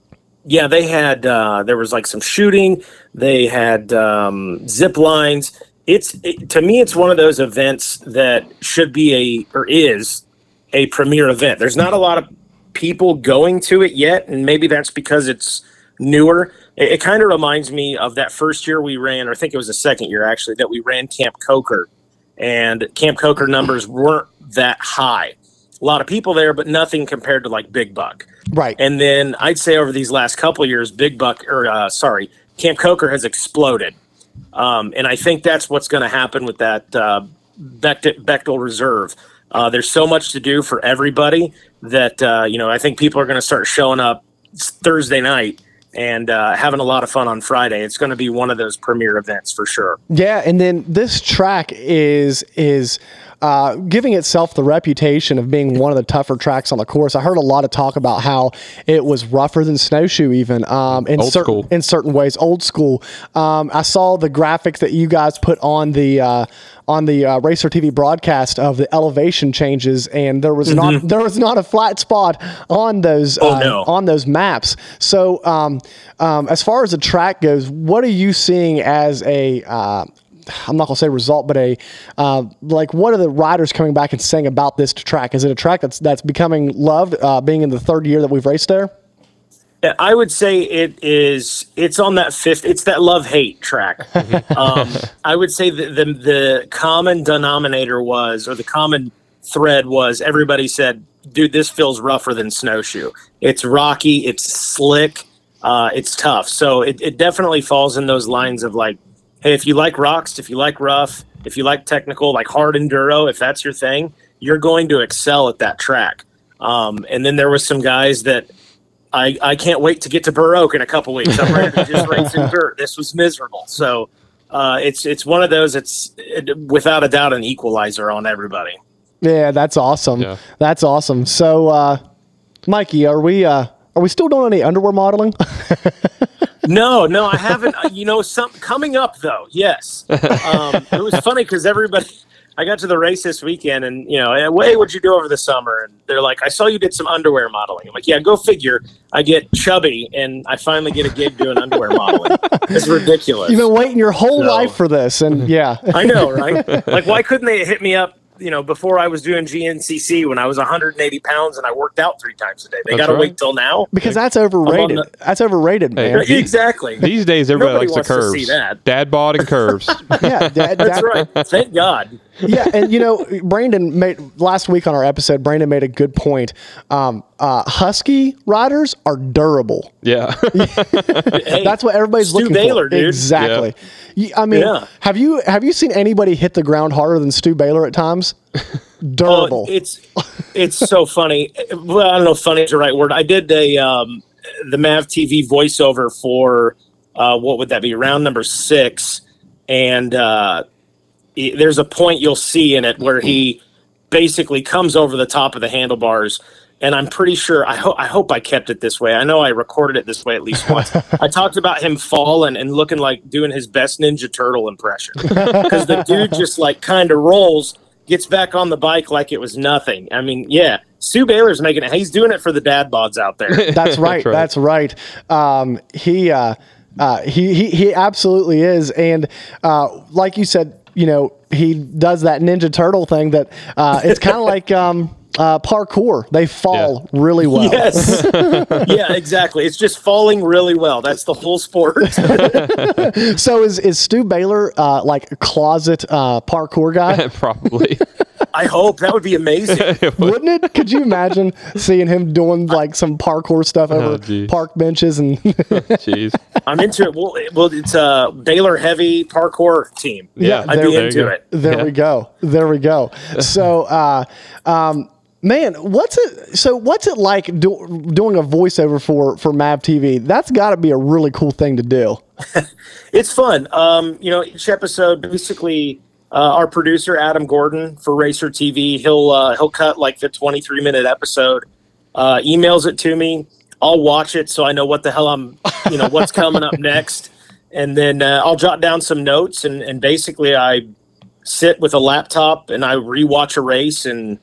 yeah, they had uh, there was like some shooting. They had um, zip lines. It's it, to me, it's one of those events that should be a or is a premier event. There's not a lot of people going to it yet, and maybe that's because it's newer. It, it kind of reminds me of that first year we ran, or I think it was the second year actually, that we ran Camp Coker, and Camp Coker numbers weren't that high. A lot of people there, but nothing compared to like Big Buck. Right. And then I'd say over these last couple of years, Big Buck, or uh, sorry, Camp Coker has exploded. Um, and I think that's what's going to happen with that uh, Becht- Bechtel Reserve. Uh, there's so much to do for everybody that, uh, you know, I think people are going to start showing up Thursday night and uh, having a lot of fun on Friday. It's going to be one of those premier events for sure. Yeah, and then this track is is uh, giving itself the reputation of being one of the tougher tracks on the course. I heard a lot of talk about how it was rougher than snowshoe, even um, in Old certain school. in certain ways, old school. Um, I saw the graphics that you guys put on the uh, on the uh, Racer TV broadcast of the elevation changes, and there was not there was not a flat spot on those Oh, uh, no. on those maps. So, um, um, as far as the track goes, what are you seeing as a uh, I'm not gonna say result, but a uh, like what are the riders coming back and saying about this track? Is it a track that's that's becoming loved, uh, being in the third year that we've raced there? I would say it is. It's on that fifth. It's that love hate track. [LAUGHS] um, I would say the, the the common denominator was, or the common thread was, everybody said, "Dude, this feels rougher than snowshoe. It's rocky. It's slick. Uh, it's tough." So it, it definitely falls in those lines of like, hey, if you like rocks, if you like rough, if you like technical, like hard enduro, if that's your thing, you're going to excel at that track. Um, and then there was some guys that I, I can't wait to get to Burr Oak in a couple weeks. I'm ready to just race [LAUGHS] in dirt. This was miserable. So uh, it's it's one of those. It's it, without a doubt an equalizer on everybody. Yeah, that's awesome. Yeah. That's awesome. So, uh, Mikey, are we uh, are we still doing any underwear modeling? [LAUGHS] No, no, I haven't. uh, You know, some coming up though. Yes, um, it was funny because everybody. I got to the race this weekend, and you know, hey, what'd you do over the summer? And they're like, I saw you did some underwear modeling. I'm like, yeah, go figure. I get chubby, and I finally get a gig doing underwear modeling. It's ridiculous. You've been waiting your whole No. life for this, and yeah, I know, right? [LAUGHS] like, why couldn't they hit me up? You know, before I was doing GNCC when I was 180 pounds and I worked out three times a day. They got to right. wait till now. because that's overrated. the- that's overrated, Hey, man. These- exactly. These days, everybody Nobody likes the wants to curves. see that. Dad bod and curves. [LAUGHS] yeah, that, That's right. Thank God. Yeah, and you know, Brandon made last week on our episode. Brandon made a good point. Um, uh, Husky riders are durable. Yeah. [LAUGHS] Hey, That's what everybody's Stu looking Baylor, for. dude. Exactly. I mean, Yeah. have you have you seen anybody hit the ground harder than Stu Baylor at times? [LAUGHS] Durable. Oh, it's it's so funny. Well, I don't know if funny is the right word. I did a um, the Mav TV voiceover for uh, what would that be? Round number six, and uh, i- there's a point you'll see in it where he basically comes over the top of the handlebars. And I'm pretty sure I hope I hope I kept it this way. I know I recorded it this way at least once. [LAUGHS] I talked about him falling and looking like doing his best Ninja Turtle impression because the dude just like kind of rolls, gets back on the bike like it was nothing. I mean, yeah, Stu Baylor's making it. He's doing it for the dad bods out there. [LAUGHS] That's right. That's right. Um, he, uh, uh, he he he absolutely is, and uh, like you said, you know, he does that Ninja Turtle thing. That uh, it's kind of [LAUGHS] like um, uh, parkour. They fall really well. yes, [LAUGHS] yeah, exactly. It's just falling really well. That's the whole sport. [LAUGHS] So is is Stu Baylor uh, like a closet uh, parkour guy? Probably. I hope that would be amazing. [LAUGHS] Wouldn't it? Could you imagine seeing him doing like some parkour stuff over geez. park benches and [LAUGHS] Jeez. I'm into it. Well, it- well, it's a Baylor heavy parkour team. Yeah, I'd there- be into go. it. There Yeah. we go. There we go. [LAUGHS] So, uh, um, man, what's it? So, what's it like do, doing a voiceover for for Mav TV? That's got to be a really cool thing to do. It's fun. Um, you know, each episode basically uh, our producer Adam Gordon for Racer TV, he'll uh, he'll cut like the 23 minute episode, uh, emails it to me. I'll watch it so I know what the hell I'm, you know, what's coming up [LAUGHS] next, and then uh, I'll jot down some notes and and basically I sit with a laptop and I rewatch a race and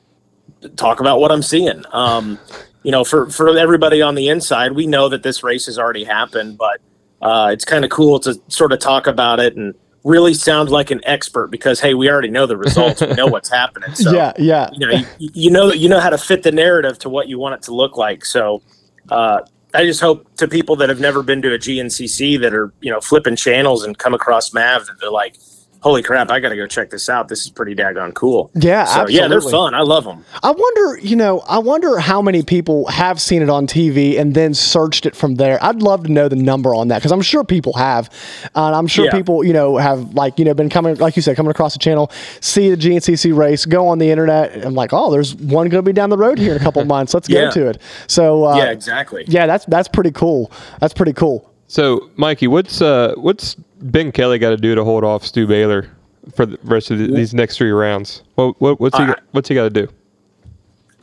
talk about what I'm seeing. Um, you know, for for everybody on the inside, we know that this race has already happened, but uh, it's kind of cool to sort of talk about it and really sound like an expert because hey, we already know the results, we know [LAUGHS] what's happening. So yeah, yeah. you know, you, you know you know how to fit the narrative to what you want it to look like. So uh, I just hope to people that have never been to a GNCC that are you know flipping channels and come across Mav that they're like, holy crap, I got to go check this out. This is pretty daggone cool. Yeah, so yeah, they're fun. I love them. I wonder, you know, I wonder how many people have seen it on TV and then searched it from there. I'd love to know the number on that because I'm sure people have. Uh, and I'm sure Yeah. people, you know, have like, you know, been coming, like you said, coming across the channel, see the GNCC race, go on the internet, and like, oh, there's one going to be down the road here in a couple [LAUGHS] months. Let's Yeah. go to it. So, uh, yeah, exactly. yeah, that's that's pretty cool. That's pretty cool. So, Mikey, what's uh, what's Ben Kelly got to do to hold off Stu Baylor for the rest of the, these next three rounds? What, what what's he Uh, what's he got to do?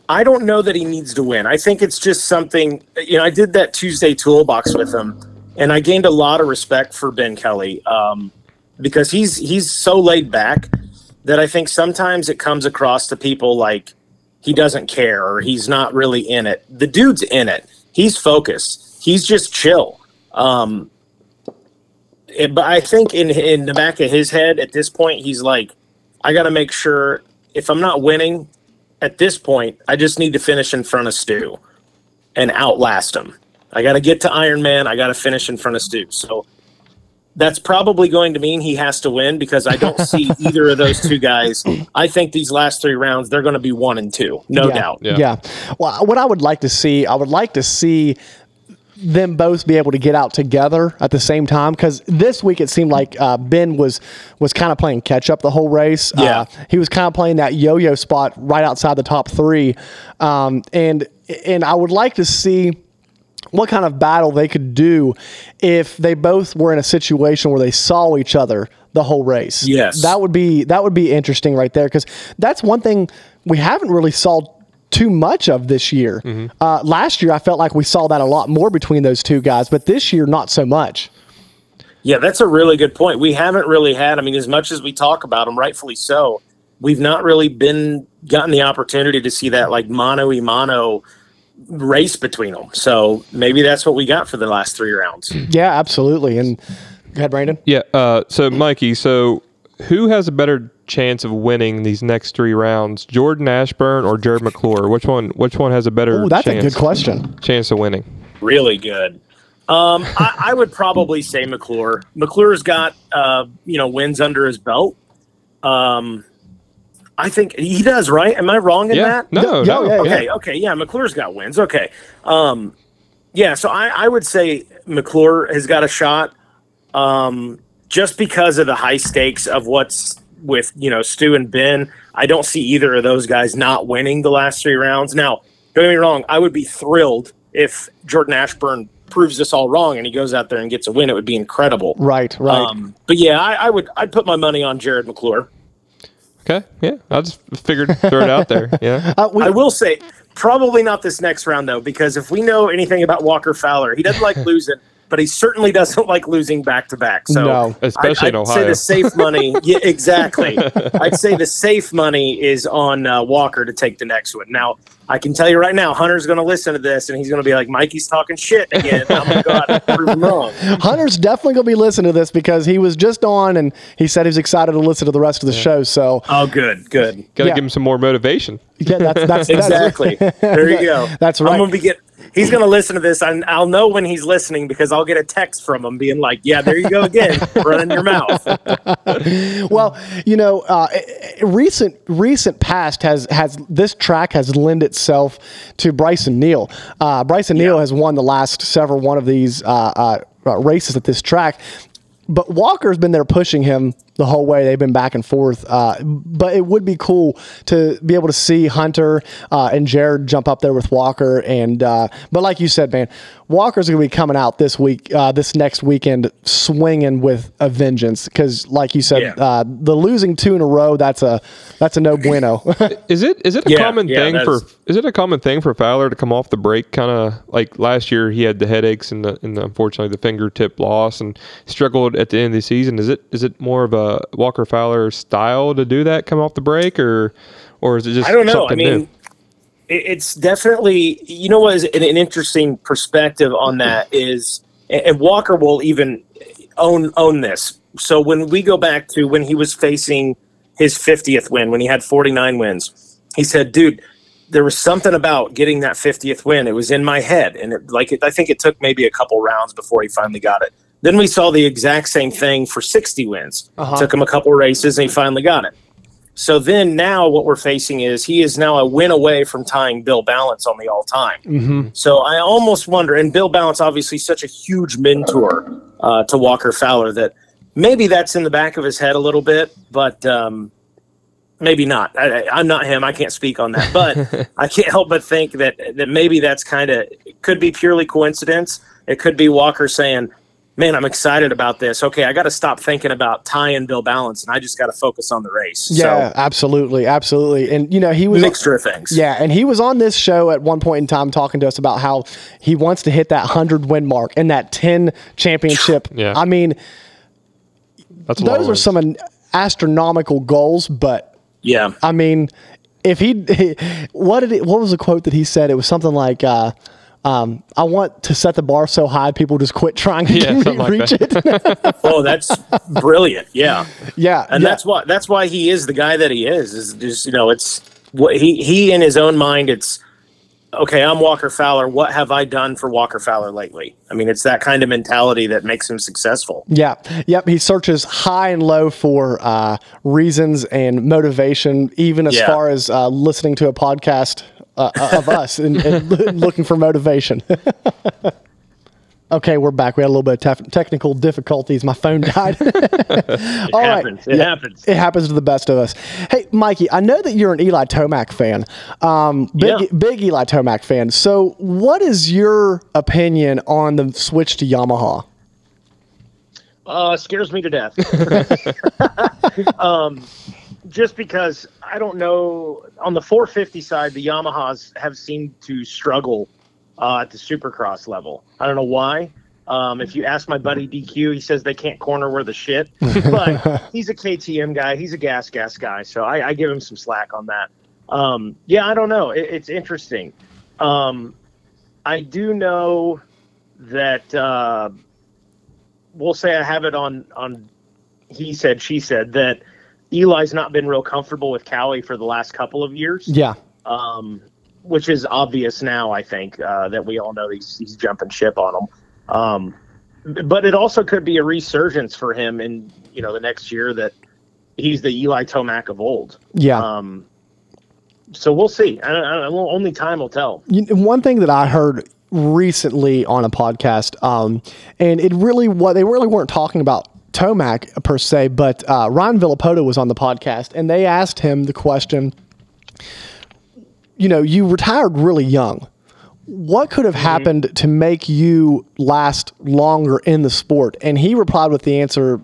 I don't know that he needs to win. I think it's just something, you know, I did that Tuesday toolbox with him and I gained a lot of respect for Ben Kelly um, because he's he's so laid back that I think sometimes it comes across to people like he doesn't care or he's not really in it. The dude's in it. He's focused. He's just chill. Um, it- but I think in in the back of his head at this point, he's like, I got to make sure if I'm not winning, at this point, I just need to finish in front of Stu and outlast him. I got to get to Iron Man. I got to finish in front of Stu. So that's probably going to mean he has to win because I don't see [LAUGHS] either of those two guys. I think these last three rounds, they're going to be one and two, no yeah, doubt. Yeah. Yeah. Well, what I would like to see, I would like to see them both be able to get out together at the same time because this week it seemed like uh, Ben was was kind of playing catch up the whole race. Yeah. Uh, he was kind of playing that yo-yo spot right outside the top three, um, and and I would like to see what kind of battle they could do if they both were in a situation where they saw each other the whole race. Yes. That would be that would be interesting right there because that's one thing we haven't really saw too much of this year. Uh, last year I felt like we saw that a lot more between those two guys, but this year not so much. Yeah, that's a really good point. We haven't really had, I mean, as much as we talk about them, rightfully so, we've not really been gotten the opportunity to see that like mano y mano race between them. So maybe that's what we got for the last three rounds. [CLEARS THROAT] Yeah, absolutely. And go ahead, Brandon. Yeah. Uh, so, Mikey, so who has a better chance of winning these next three rounds, Jordan Ashburn or Jarrod McClure? Which one? Which one has a better? Oh, that's chance, a good question. Chance of winning. Really good. Um, I, I would probably say McClure. McClure's got, uh, you know, wins under his belt. Um, I think he does, right? Am I wrong in Yeah. that? No, Yeah, no. yeah, yeah. Okay, okay, yeah, McClure's got wins. Okay, um, yeah. So I, I would say McClure has got a shot, um, just because of the high stakes of what's with you know Stu and Ben. I don't see either of those guys not winning the last three rounds. Now, don't get me wrong, I would be thrilled if Jordan Ashburn proves this all wrong and he goes out there and gets a win. It would be incredible. Right, right. Um, but yeah, I, I would I'd put my money on Jarrod McClure. Okay, yeah. I just figured throw it out there. [LAUGHS] Yeah. Uh, we- I will say, probably not this next round though, because if we know anything about Walker Fowler, he doesn't like [LAUGHS] losing, but he certainly doesn't [LAUGHS] like losing back to back. So No. Especially I'd, in I'd say the safe money. Yeah, [LAUGHS] exactly. [LAUGHS] I'd say the safe money is on uh, Walker to take the next one. Now, I can tell you right now, Hunter's going to listen to this and he's going to be like, "Mikey's talking shit again." I'm going to go prove him wrong. Hunter's definitely going to be listening to this because he was just on and he said he was excited to listen to the rest of the show. So, Oh, good, good. Got to Yeah. give him some more motivation. yeah, that's that's Exactly. there you go. That's I'm right. gonna be get. He's gonna listen to this, and I'll know when he's listening because I'll get a text from him being like, "Yeah, there you go again, running your mouth." [LAUGHS] Well, you know, uh, recent recent past has has this track has lent itself to Brycen Neal. Uh, Brycen Neal has won the last several one of these uh, uh, races at this track, but Walker's been there pushing him the whole way. They've been back and forth. Uh, but it would be cool to be able to see Hunter uh, and Jarrod jump up there with Walker. And uh, but like you said, man, Walker's going to be coming out this week, uh, this next weekend, swinging with a vengeance. Because like you said, Yeah. uh, the losing two in a row that's a that's a no bueno. [LAUGHS] Is it is it a Yeah, common yeah, thing for is- is it a common thing for Fowler to come off the break kind of like last year he had the headaches and the and the, unfortunately the fingertip loss and struggled at the end of the season. Is it is it more of a Uh, Walker Fowler style to do that come off the break or or is it just I don't know. I mean, new? it's definitely you know what is an, an interesting perspective on that is, and and Walker will even own own this. So when we go back to when he was facing his 50th win, when he had 49 wins, he said, "Dude." There was something about getting that 50th win. It was in my head, and it, like it, I think it took maybe a couple rounds before he finally got it. Then we saw the exact same thing for 60 wins. Uh-huh. Took him a couple races, and he finally got it. So then now what we're facing is he is now a win away from tying Bill Ballance on the all time. Mhm. So I almost wonder, and Bill Ballance obviously such a huge mentor uh, to Walker Fowler that maybe that's in the back of his head a little bit, but um, maybe not. I, I'm not him. I can't speak on that, but [LAUGHS] I can't help but think that that maybe that's kind of could be purely coincidence. It could be Walker saying, "Man, I'm excited about this. Okay, I got to stop thinking about tie and Bill Ballance, and I just got to focus on the race." yeah, so, absolutely, absolutely. And you know, he was mixture of things. Yeah, and he was on this show at one point in time talking to us about how he wants to hit that 100 win mark and that 10 championship. [LAUGHS] Yeah. I mean, That's a lot of those are wins. some astronomical goals, but yeah. I mean, if he, [LAUGHS] what did it, what was the quote that he said? It was something like, uh, um, I want to set the bar so high people just quit trying to Yeah, like reach that. it. [LAUGHS] Oh, that's brilliant. Yeah. yeah, and yeah. that's why that's why he is the guy that he is. Is just you know, it's what he he in his own mind. It's okay. I'm Walker Fowler. What have I done for Walker Fowler lately? I mean, it's that kind of mentality that makes him successful. Yeah. Yep. He searches high and low for uh, reasons and motivation, even as Yeah. far as uh, listening to a podcast uh, of us and, and [LAUGHS] looking for motivation. [LAUGHS] okay, we're back. We had a little bit of tef- technical difficulties. My phone died. [LAUGHS] It All right. happens. It Yeah. happens. It happens to the best of us. Hey, Mikey, I know that you're an Eli Tomac fan, um, big, Yeah. big Eli Tomac fan. So, what is your opinion on the switch to Yamaha? Uh, scares me to death. um, just because I don't know on the 450 side, the Yamahas have seemed to struggle uh, at the Supercross level. I don't know why. Um, if you ask my buddy DQ, he says they can't corner where the shit. [LAUGHS] But he's a KTM guy. He's a gas gas guy, so I, I give him some slack on that. Um, yeah, I don't know. It, it's interesting. Um, I do know that. Uh, we'll say I have it on on he said she said that Eli's not been real comfortable with Kawi for the last couple of years. Yeah. Um, which is obvious now, I think, uh, that we all know he's he's jumping ship on him. Um, but it also could be a resurgence for him in you know the next year that he's the Eli Tomac of old. Yeah. Um, so we'll see. I, I, I, only time will tell. You one thing that I heard recently on a podcast, um, and it really what they really weren't talking about Tomac per se, but uh, Ryan Villopoto was on the podcast, and they asked him the question. You know, you retired really young. What could have happened to make you last longer in the sport? And he replied with the answer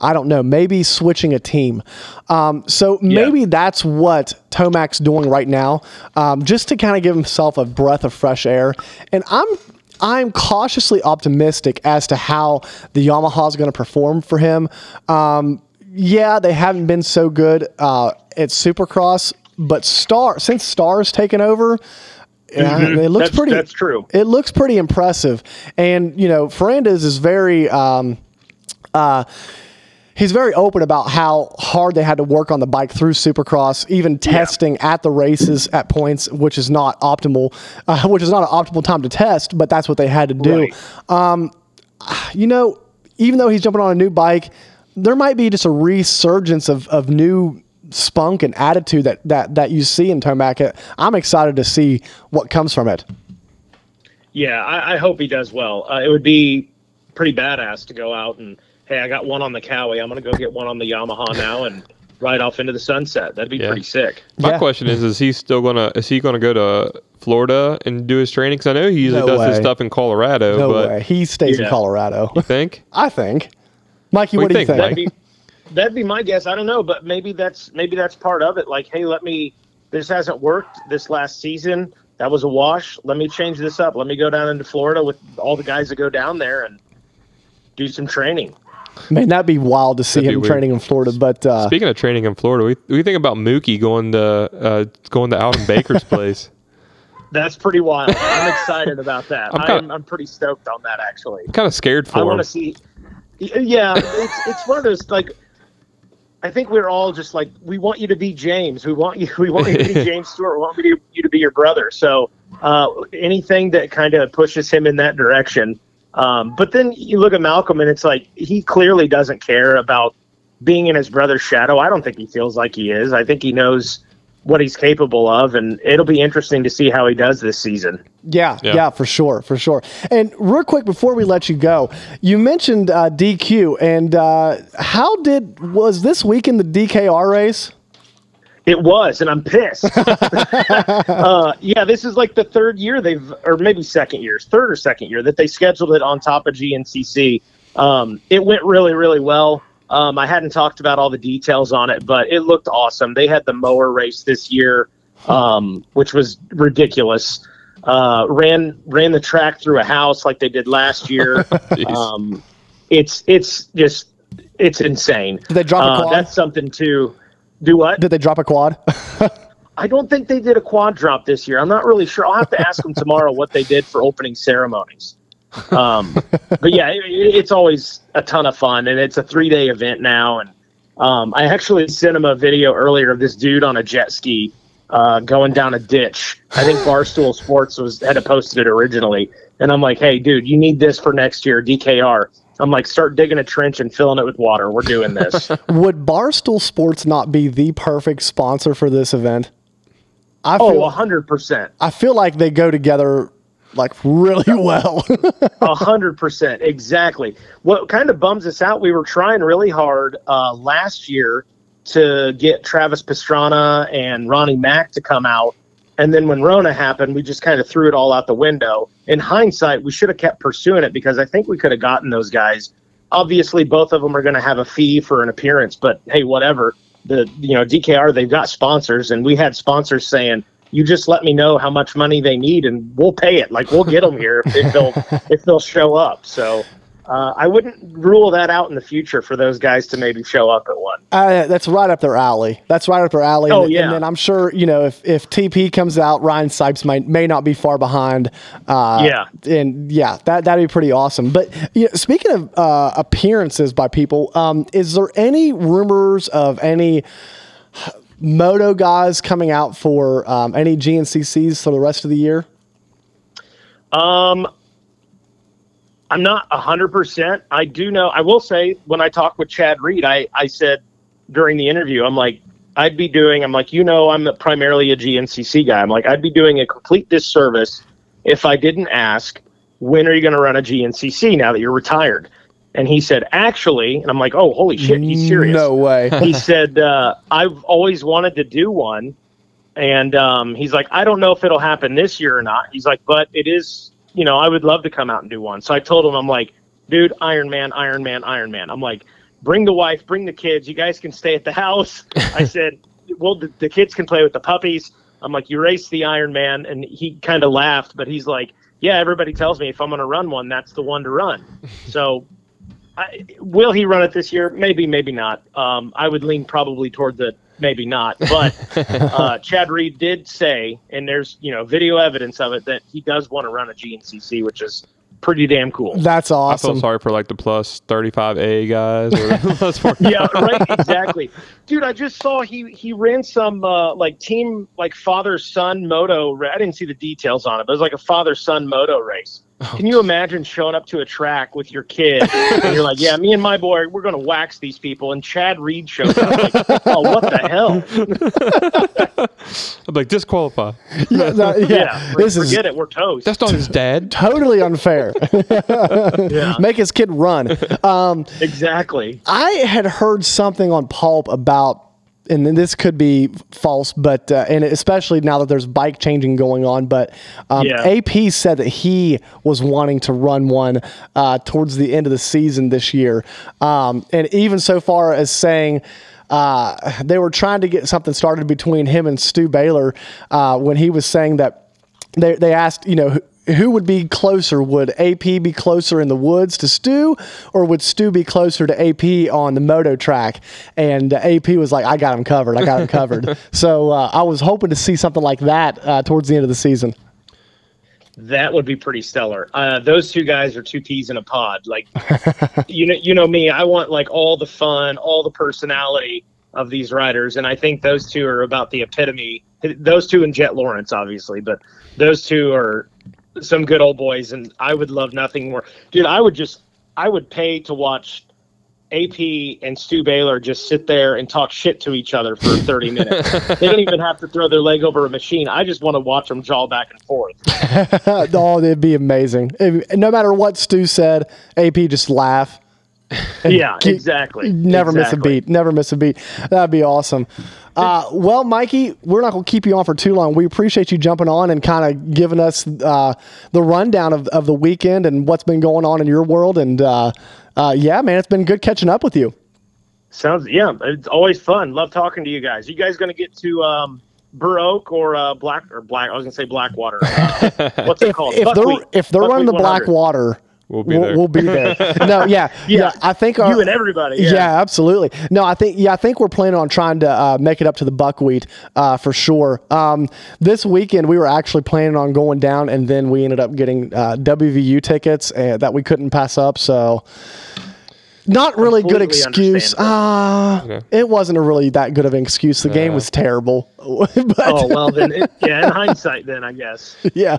I don't know, maybe switching a team. Um, so maybe that's what Tomac's doing right now, um, just to kind of give himself a breath of fresh air. And I'm I'm cautiously optimistic as to how the Yamaha is going to perform for him. Um, yeah, they haven't been so good uh, at Supercross, but Star since Star's taken over. Yeah, Mhm. it looks That's- pretty. that's true. It looks pretty impressive, and you know, Ferrandis is very. Um, uh, he's very open about how hard they had to work on the bike through Supercross, even testing at the races at points, which is not optimal, uh, [LAUGHS] which is not an optimal time to test, but that's what they had to do. Um, you know, even though he's jumping on a new bike, there might be just a resurgence of, of new spunk and attitude that, that, that you see in Tomac. I'm excited to see what comes from it. Yeah, I, I hope he does well. Uh, it would be pretty badass to go out and hey, I got one on the Kawi. I'm gonna go get one on the Yamaha now and ride off into the sunset. That'd be Yeah. pretty sick. My question is: Is he still gonna? Is he gonna go to Florida and do his training? Because I know he usually No does his stuff in Colorado. No but way. He stays in Colorado. you think? [LAUGHS] I think. Mikey, What what, do do you you think, think? That'd be that'd be my guess. I don't know, but maybe that's maybe that's part of it. Like, hey, let me. This hasn't worked this last season. That was a wash. Let me change this up. Let me go down into Florida with all the guys that go down there and do some training. Man, that'd be wild to see That'd him weird. training in Florida. But uh, Speaking of training in Florida, we we think about Mookie going to uh, going to Aldon Baker's [LAUGHS] place. That's pretty wild. I'm excited about that. I'm I'm, kinda- I'm, pretty stoked on that actually. I'm kind of scared for I him. want to see. Yeah, it's it's one of those like. I think we're all just like we want you to be James. We want you. [LAUGHS] We want you to be [LAUGHS] James Stewart. We want you to, you to be your brother. So uh, anything that kind of pushes him in that direction. Um, but then you look at Malcolm, and it's like he clearly doesn't care about being in his brother's shadow. I don't think he feels like he is. I think he knows what he's capable of, and it'll be interesting to see how he does this season. yeah, yeah, Yeah. for sure, for sure. And real quick before we let you go, you mentioned uh, DQ, and uh, how did was this week in the DKR race? It was, and I'm pissed. [LAUGHS] [LAUGHS] uh, yeah, this is like the third year they've, or maybe second year, third or second year that they scheduled it on top of GNCC. Um, it went really, really well. Um, I hadn't talked about all the details on it, but it looked awesome. They had the mower race this year, um, which was ridiculous. Uh, ran ran the track through a house like they did last year. [LAUGHS] Um, it's it's just it's insane. Did they drop a Uh, that's something to do. What? Did they drop a quad? [LAUGHS] I don't think they did a quad drop this year. I'm not really sure. I'll have to ask them tomorrow what they did for opening ceremonies. Um, but yeah, it, it's always a ton of fun, and it's a three day event now. And um, I actually sent him a video earlier of this dude on a jet ski uh, going down a ditch. I think Barstool Sports was had posted it originally, and I'm like, hey, dude, you need this for next year, DKR. I'm like, start digging a trench and filling it with water. We're doing this. [LAUGHS] Would Barstool Sports not be the perfect sponsor for this event? I oh, feel, hundred percent. I feel like they go together like really well. [LAUGHS] A hundred percent, exactly. What kind of bums us out? We were trying really hard uh, last year to get Travis Pastrana and Ronnie Mack to come out, and then when Rona happened, we just kind of threw it all out the window. In hindsight, we should have kept pursuing it because I think we could have gotten those guys. Obviously, both of them are going to have a fee for an appearance, but hey, whatever. The you know DKR they've got sponsors, and we had sponsors saying you just let me know how much money they need and we'll pay it. Like we'll get them here if, if they'll [LAUGHS] if they'll show up. So uh, I wouldn't rule that out in the future for those guys to maybe show up at one. Uh, that's right up their alley. That's right up their alley. Oh, and, yeah. And then I'm sure you know if, if TP comes out, Ryan Sipes might may not be far behind. Uh, Yeah. and yeah, that that'd be pretty awesome. But you know, speaking of uh, appearances by people, um, is there any rumors of any moto guys coming out for um, any GNCCs for the rest of the year? Um, I'm not hundred percent. I do know. I will say when I talked with Chad Reed, I I said, during the interview. I'm like, I'd be doing. I'm like, you know, I'm primarily a GNCC guy. I'm like, I'd be doing a complete disservice if I didn't ask, when are you going to run a GNCC now that you're retired? And he said, actually, and I'm like, oh, holy shit, he's serious. No way. he said, uh, I've always wanted to do one. And um, he's like, I don't know if it'll happen this year or not. He's like, but it is, you know, I would love to come out and do one. So I told him, I'm like, dude, Iron Man, Iron Man, Iron Man. I'm like, bring the wife, bring the kids. You guys can stay at the house. [LAUGHS] I said, well, the, the kids can play with the puppies. I'm like, you race the Iron Man. And he kind of laughed, but he's like, yeah, everybody tells me if I'm going to run one, that's the one to run. [LAUGHS] So I, will he run it this year? Maybe, maybe not. Um, I would lean probably toward the maybe not. But [LAUGHS] uh, Chad Reed did say, and there's you know video evidence of it that he does want to run a GNCC, which is pretty damn cool. That's awesome. I feel sorry for like the plus 35A guys. Or [LAUGHS] plus yeah, right. Exactly, dude. I just saw he he ran some uh, like team like father son moto. I didn't see the details on it, but it was like a father son moto race. Can you imagine showing up to a track with your kid and you're like, "Yeah, me and my boy, we're gonna wax these people," and Chad Reed shows up like, "Oh, what the hell?" [LAUGHS] I'm like disqualify. Yeah, no, yeah. Yeah, this is forget it. We're toast. That's not his dad. [LAUGHS] totally unfair. [LAUGHS] yeah, Make his kid run. Um, exactly. I had heard something on Pulp about, and then this could be false, but uh, and especially now that there's bike changing going on. But um, Yeah. AP said that he was wanting to run one uh, towards the end of the season this year, um, and even so far as saying. Uh, they were trying to get something started between him and Stu Baylor uh, when he was saying that they, they asked, you know, who, who would be closer? Would AP be closer in the woods to Stu, or would Stu be closer to AP on the moto track? And uh, AP was like, I got him covered. I got him covered. [LAUGHS] so uh, I was hoping to see something like that uh, towards the end of the season. That would be pretty stellar. Uh, those two guys are two peas in a pod. Like, [LAUGHS] you know, you know me. I want like all the fun, all the personality of these riders, and I think those two are about the epitome. Those two and Jett Lawrence, obviously, but those two are some good old boys, and I would love nothing more, dude. I would just, I would pay to watch AP and Stu Baylor just sit there and talk shit to each other for 30 [LAUGHS] minutes. they don't even have to throw their leg over a machine. I just want to watch them jaw back and forth. [LAUGHS] oh, it'd be amazing. If- no matter what Stu said, AP just laugh. [LAUGHS] yeah, exactly. Never miss a beat. Never miss a beat. That'd be awesome. Uh, well, Mikey, we're not going to keep you on for too long. We appreciate you jumping on and kind of giving us uh, the rundown of, of the weekend and what's been going on in your world. And uh, uh, yeah, man, it's been good catching up with you. Sounds yeah, it's always fun. Love talking to you guys. You guys going to get to um, Burr Oak or uh, Black or Black? I was going to say Blackwater. Uh, [LAUGHS] what's it called? If they're Buckwheat. if they're running the Buckwheat 100. black water, We'll be we'll, there. we'll be there. [LAUGHS] No, yeah, yeah, Yeah. I think our, you and everybody. Yeah. Yeah. absolutely. No, I think yeah, I think we're planning on trying to uh, make it up to the buckwheat uh, for sure. Um, this weekend we were actually planning on going down, and then we ended up getting uh, WVU tickets uh, that we couldn't pass up. So. Not really good excuse. understandable. Uh, It wasn't a really that good of an excuse. The game was terrible. [LAUGHS] but, Oh well, then it, yeah. In hindsight, then I guess. [LAUGHS] yeah,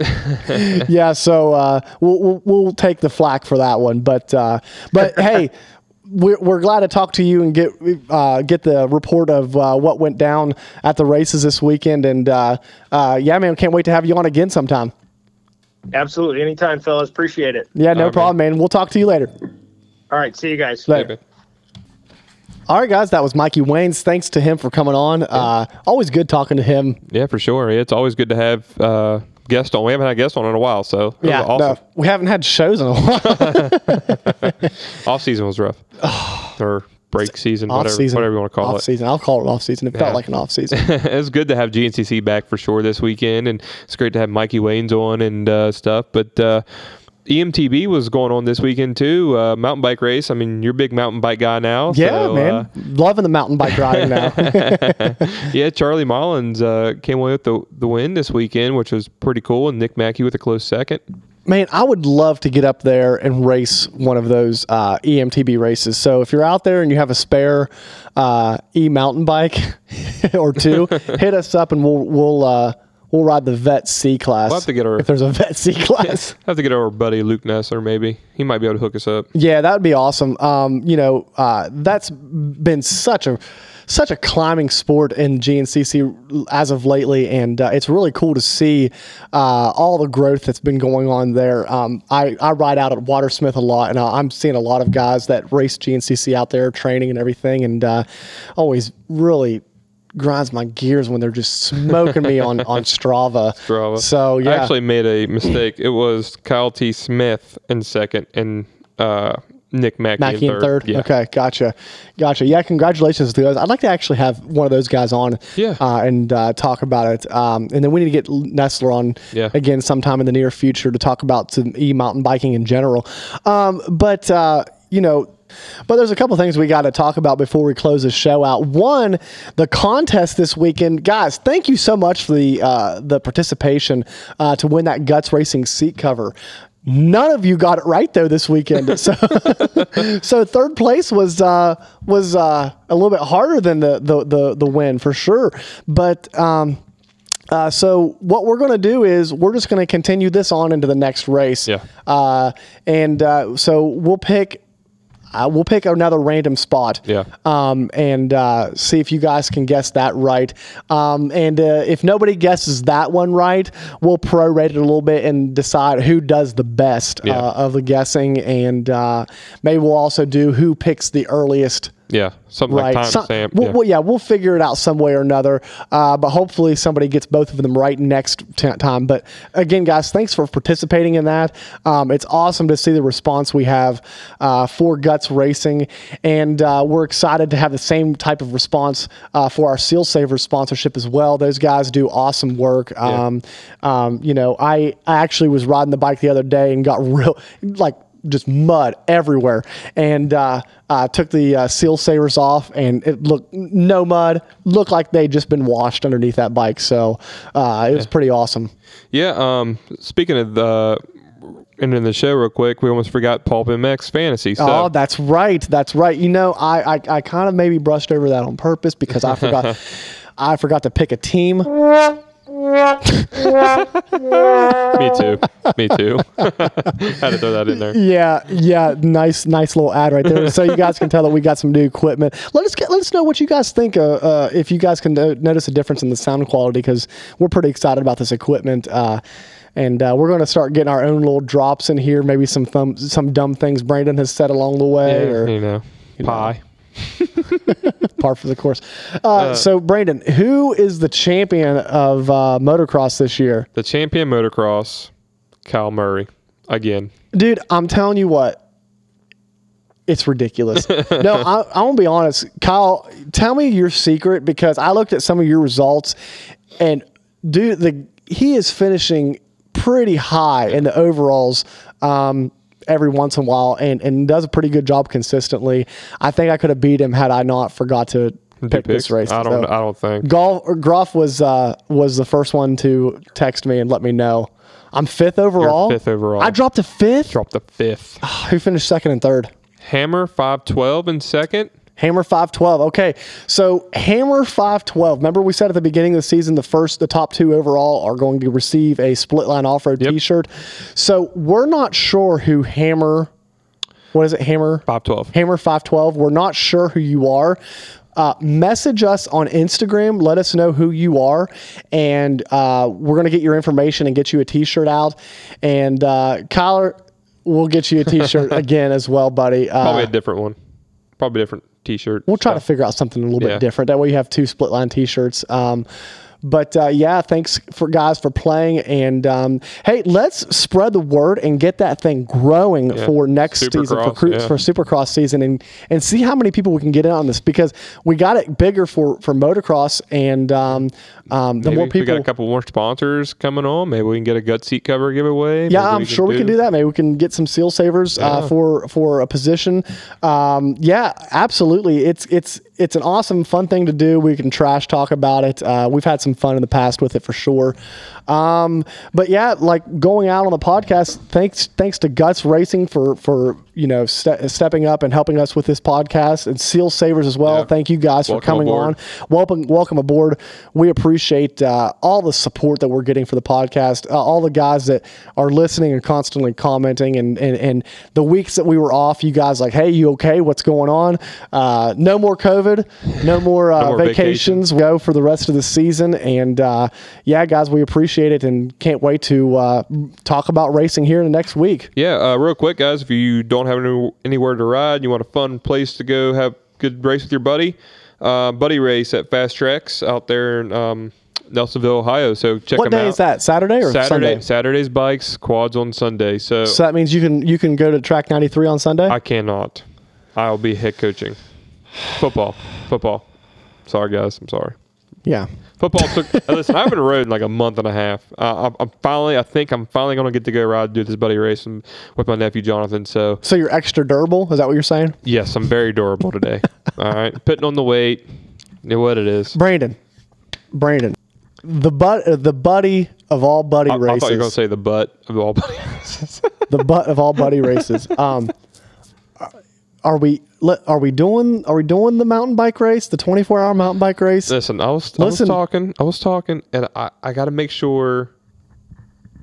yeah. So uh, we'll, we'll we'll take the flack for that one. But uh, but [LAUGHS] hey, we're, we're glad to talk to you and get uh, get the report of uh, what went down at the races this weekend. And uh, uh, yeah, man, can't wait to have you on again sometime. Absolutely, anytime, fellas. Appreciate it. Yeah, no All right, problem, man. We'll talk to you later. All right, see you guys. Later. All right, guys, that was Mikey Waynes. Thanks to him for coming on. Uh, always good talking to him. Yeah, for sure. It's always good to have uh, guests on. We haven't had guests on in a while, so it was Yeah, awesome. no, we haven't had shows in a while. [LAUGHS] Off season was rough, [SIGHS] or break season, off whatever, season, whatever you want to call off it. season. I'll call it off season. It Yeah. felt like an off [LAUGHS] season. it's good to have GNCC back for sure this weekend, and it's great to have Mikey Waynes on and uh, stuff. But uh, EMTB was going on this weekend too. Uh, mountain bike race. I mean, you're a big mountain bike guy now. Yeah, so, man. uh, Loving the mountain bike riding now. [LAUGHS] [LAUGHS] yeah, Charlie Mullins uh, came away with the the win this weekend, which was pretty cool, and Nick Mackey with a close second. Man, I would love to get up there and race one of those uh, EMTB races. So if you're out there and you have a spare uh, e mountain bike [LAUGHS] or two, hit us up and we'll we'll uh, we'll ride the Vet C class. We'll have to get our- if there's a Vet C [LAUGHS] class. I have to get our buddy Luke Nessler. Maybe he might be able to hook us up. Yeah, that would be awesome. Um, you know, uh, that's been such a such a climbing sport in GNCC as of lately, and uh, it's really cool to see uh, all the growth that's been going on there. Um, I I ride out at Watters Smith a lot, and I'm seeing a lot of guys that race GNCC out there training and everything, and uh, always really grinds my gears when they're just smoking me on on Strava. [LAUGHS] Strava. So yeah, I actually made a mistake. It was Kyle T. Smith in second and uh, Nick Mackey, Mackey in third. third. Yeah. Okay, gotcha, gotcha. Yeah, congratulations to those. I'd like to actually have one of those guys on, Yeah. uh, and uh, talk about it. Um, and then we need to get Nestler on Yeah. again sometime in the near future to talk about some e mountain biking in general. Um, but uh, you know. But there's a couple things we got to talk about before we close the show out. One, the contest this weekend, guys. Thank you so much for the uh, the participation uh, to win that Guts Racing seat cover. None of you got it right though this weekend. [LAUGHS] So, [LAUGHS] so third place was uh, was uh, a little bit harder than the the the, the win for sure. But um, uh, so what we're going to do is we're just going to continue this on into the next race. Yeah. Uh, and uh, so we'll pick. Uh, we'll pick another random spot. Yeah. Um, and uh, see if you guys can guess that right. Um, and uh, if nobody guesses that one right, we'll prorate it a little bit and decide who does the best Yeah. uh, of the guessing. And uh, maybe we'll also do who picks the earliest Yeah, something right. like Some- timestamp. we'll, yeah. well, yeah, we'll figure it out some way or another. Uh, but hopefully somebody gets both of them right next t- time. But again, guys, thanks for participating in that. Um, it's awesome to see the response we have uh, for Guts Racing, and uh, we're excited to have the same type of response uh, for our Seal Savers sponsorship as well. Those guys do awesome work. Um, um, you know, I, I actually was riding the bike the other day and got [LAUGHS] real like just mud everywhere and uh, uh, took the uh, seal savers off and it looked no mud looked like they'd just been washed underneath that bike so uh, it was pretty awesome Yeah. Um. Speaking of the ending the show real quick, we almost forgot Pulp MX Fantasy. So oh that's right that's right you know i i, I kind of maybe brushed over that on purpose because i forgot [LAUGHS] i forgot to pick a team [LAUGHS] me too. me too. [LAUGHS] Had to throw that in there. Yeah, yeah, nice, nice little ad right there. So you guys can tell that we got some new equipment. Let us get, let us know what you guys think. Uh, uh, if you guys can no- notice a difference in the sound quality, because we're pretty excited about this equipment. Uh, and uh, we're going to start getting our own little drops in here. Maybe some thumb, some dumb things Brandon has said along the way, or you know, pie. [LAUGHS] par for the course. Uh, so Brandon, who is the champion of uh, motocross this year? The champion motocross, Kyle Murray, again. dude i'm telling you what it's ridiculous [LAUGHS] no I, i want to be honest kyle tell me your secret because i looked at some of your results and dude the he is finishing pretty high in the overalls um, every once in a while and, and does a pretty good job consistently i think i could have beat him had i not forgot to pick picks? this race I don't. So- I don't think. Golf Groff was uh, was the first one to text me and let me know. I'm fifth overall. fifth overall. I dropped a fifth. Dropped a fifth. Who finished second and third? Hammer five twelve in second. Hammer 512. Okay. So Hammer 512. Remember we said at the beginning of the season the first the top 2 overall are going to receive a split line off-road Yep. t-shirt. So we're not sure who Hammer what is it? Hammer Five twelve. Hammer 512. We're not sure who you are. Uh, message us on Instagram. Let us know who you are, and uh, we're gonna get your information and get you a T-shirt out. And uh, Kyler, we'll get you a T-shirt [LAUGHS] again as well, buddy. Uh, Probably a different one. Probably different T-shirt. We'll try to figure out something a little Yeah. bit different. That way you have two split line T-shirts. Um, but uh, yeah, thanks for guys for playing. And um, hey, let's spread the word and get that thing growing for next season for, Supercross, cru- yeah. for Supercross season and and see how many people we can get in on this because we got it bigger for for motocross and um, um, the Maybe more we people. got a couple more sponsors coming on. Maybe we can get a gut seat cover giveaway. Yeah, Maybe I'm sure we can do that. Maybe we can get some seal savers uh, for for a position. Um, yeah, absolutely. It's it's it's an awesome, fun thing to do. We can trash talk about it. Uh, we've had some fun in the past with it for sure. Um, but yeah, like going out on the podcast. Thanks thanks to Guts Racing for for you know ste- stepping up and helping us with this podcast, and Seal Savers as well. Yeah. Thank you guys Welcome for coming aboard. on. Welcome, welcome aboard. We appreciate uh, all the support that we're getting for the podcast. Uh, all the guys that are listening and constantly commenting, and, and and the weeks that we were off, you guys like, hey, you okay? What's going on? Uh, no more COVID, no more, [LAUGHS] uh, more vacations. We go for the rest of the season, and uh, yeah, guys, we appreciate it, and can't wait to uh, talk about racing here in the next week. Yeah, uh, real quick, guys. If you don't have any, anywhere to ride, you want a fun place to go have good race with your buddy, uh, buddy race at Fast Tracks out there in um, Nelsonville, Ohio. So check What them out. What day is that? Saturday or Saturday. Sunday? Saturday's bikes, quads on Sunday. So, So that means you can you can go to track 93 on Sunday. I cannot. I'll be head coaching football. Football. Sorry, guys. I'm sorry. yeah. Football took. [LAUGHS] listen, I haven't rode in like a month and a half. Uh, I'm, I'm finally. I think I'm finally going to get to go ride do this buddy race with my nephew Jonathan. So So you're extra durable. Is that what you're saying, yes, I'm very durable today. [LAUGHS] All right, putting on the weight. You know what it is. Brandon? Brandon, the butt. uh, the buddy of all buddy I, I races. thought you were going to say the butt of all buddy [LAUGHS] races. the butt of all buddy races. Um, are we are we doing are we doing the mountain bike race, the 24 hour mountain bike race? Listen, I was, I was talking. I was talking, and I, I got to make sure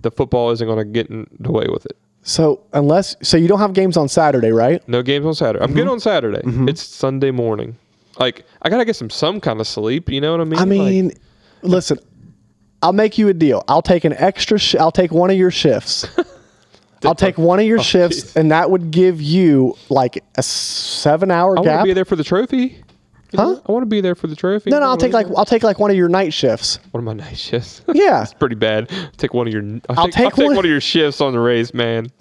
the football isn't going to get in the way with it. So unless so you don't have games on Saturday, right? No games on Saturday. I'm Mm-hmm. good on Saturday. It's Sunday morning. Like I gotta get some some kind of sleep. You know what I mean? I Like, mean, listen, I'll make you a deal. I'll take an extra. Sh- I'll take one of your shifts. [LAUGHS] I'll take one of your Oh, shifts, jeez. and that would give you like a seven hour I want to be there for the trophy. You Huh? know? I want to be there for the trophy. No, no, I'll take like I'll take like one of your night shifts. one of my night shifts. [LAUGHS] Yeah. it's pretty bad. Take one of your. I'll, I'll take, I'll take take one- one of your shifts on the race, man. [LAUGHS]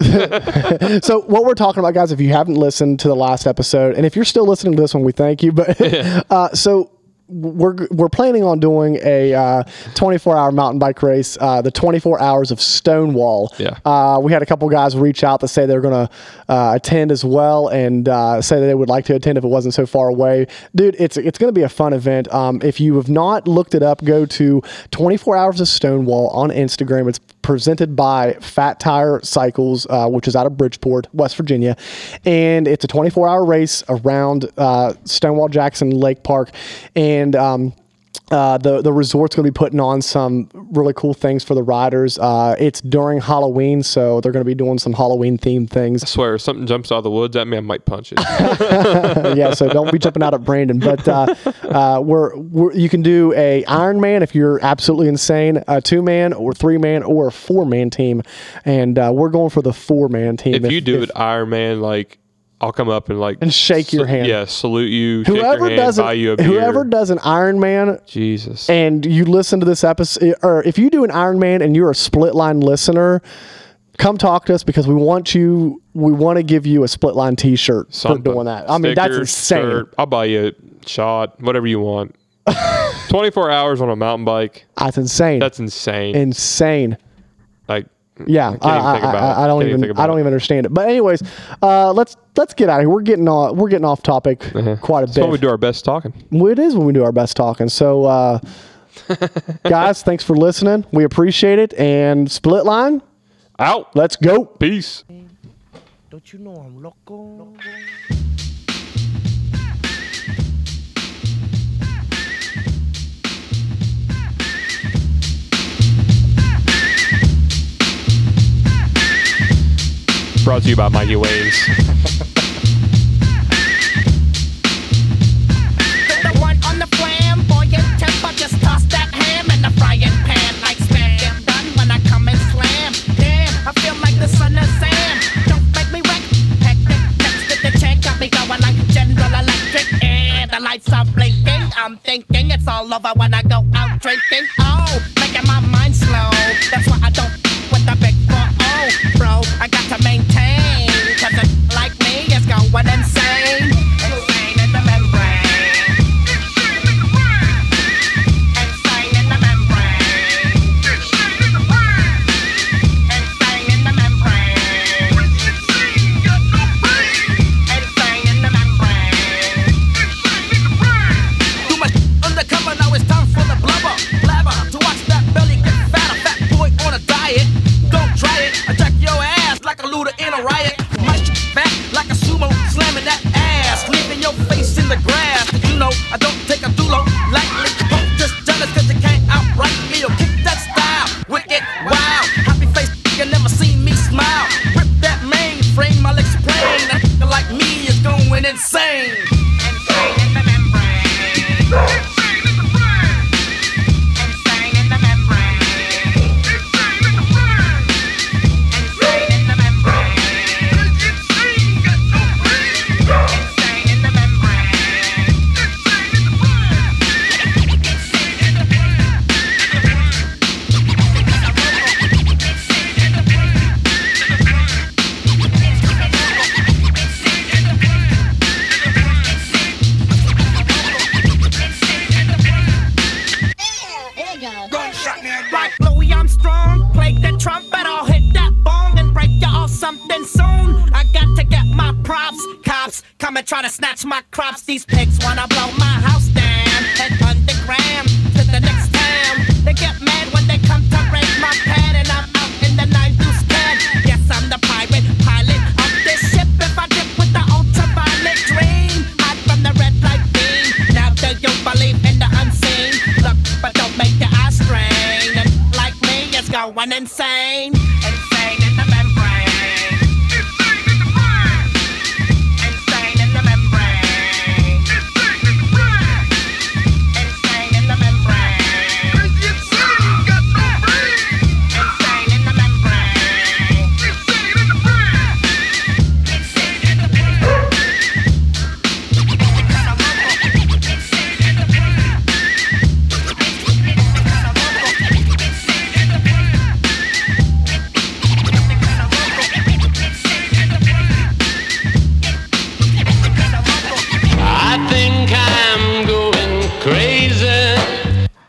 so what we're talking about, guys, if you haven't listened to the last episode, and if you're still listening to this one, we thank you. But [LAUGHS] uh, so we're we're planning on doing a uh, 24 hour mountain bike race, uh, the 24 hours of Stonewall. Yeah. Uh, we had a couple guys reach out to say they're going to uh, attend as well, and uh, say that they would like to attend if it wasn't so far away. Dude, it's it's going to be a fun event. Um, if you have not looked it up, go to 24 hours of Stonewall on Instagram. It's presented by Fat Tire Cycles, uh, which is out of Bridgeport, West Virginia, and it's a 24 hour race around uh, Stonewall Jackson Lake Park, and um, uh, the the resort's going to be putting on some really cool things for the riders. Uh, it's during Halloween, so they're going to be doing some Halloween themed things. I swear, if something jumps out of the woods at me, I might punch it. [LAUGHS] [LAUGHS] yeah, so don't be jumping out at Brandon. But uh, uh, we're, we're you can do a Iron Man if you're absolutely insane, a two man or three man or a four man team, and uh, we're going for the four man team. if you do it Iron Man, like I'll come up and like And shake your hand. Yeah, salute you. shake whoever your hand, does buy you a it, beer. whoever does an Iron Man Jesus. and you listen to this episode, or if you do an Iron Man and you're a split line listener, come talk to us because we want you. We want to give you a split line T-shirt Something. for doing that. I mean, that's insane. shirt, I'll buy you a shot, whatever you want. [LAUGHS] 24 hours on a mountain bike. That's insane. That's insane. insane. like, Yeah, I I, I- I- don't Can't even. I don't it. even understand it. But anyways, uh, let's let's get out of here. We're getting off. We're getting off topic quite a That's when we do our best talking. It is when we do our best talking. So, uh, [LAUGHS] guys, thanks for listening. We appreciate it. And split line, Out. let's go. Peace. Don't you know I'm loco? Electric. And the lights are blinking. I'm thinking it's all over when I go out drinking. Oh,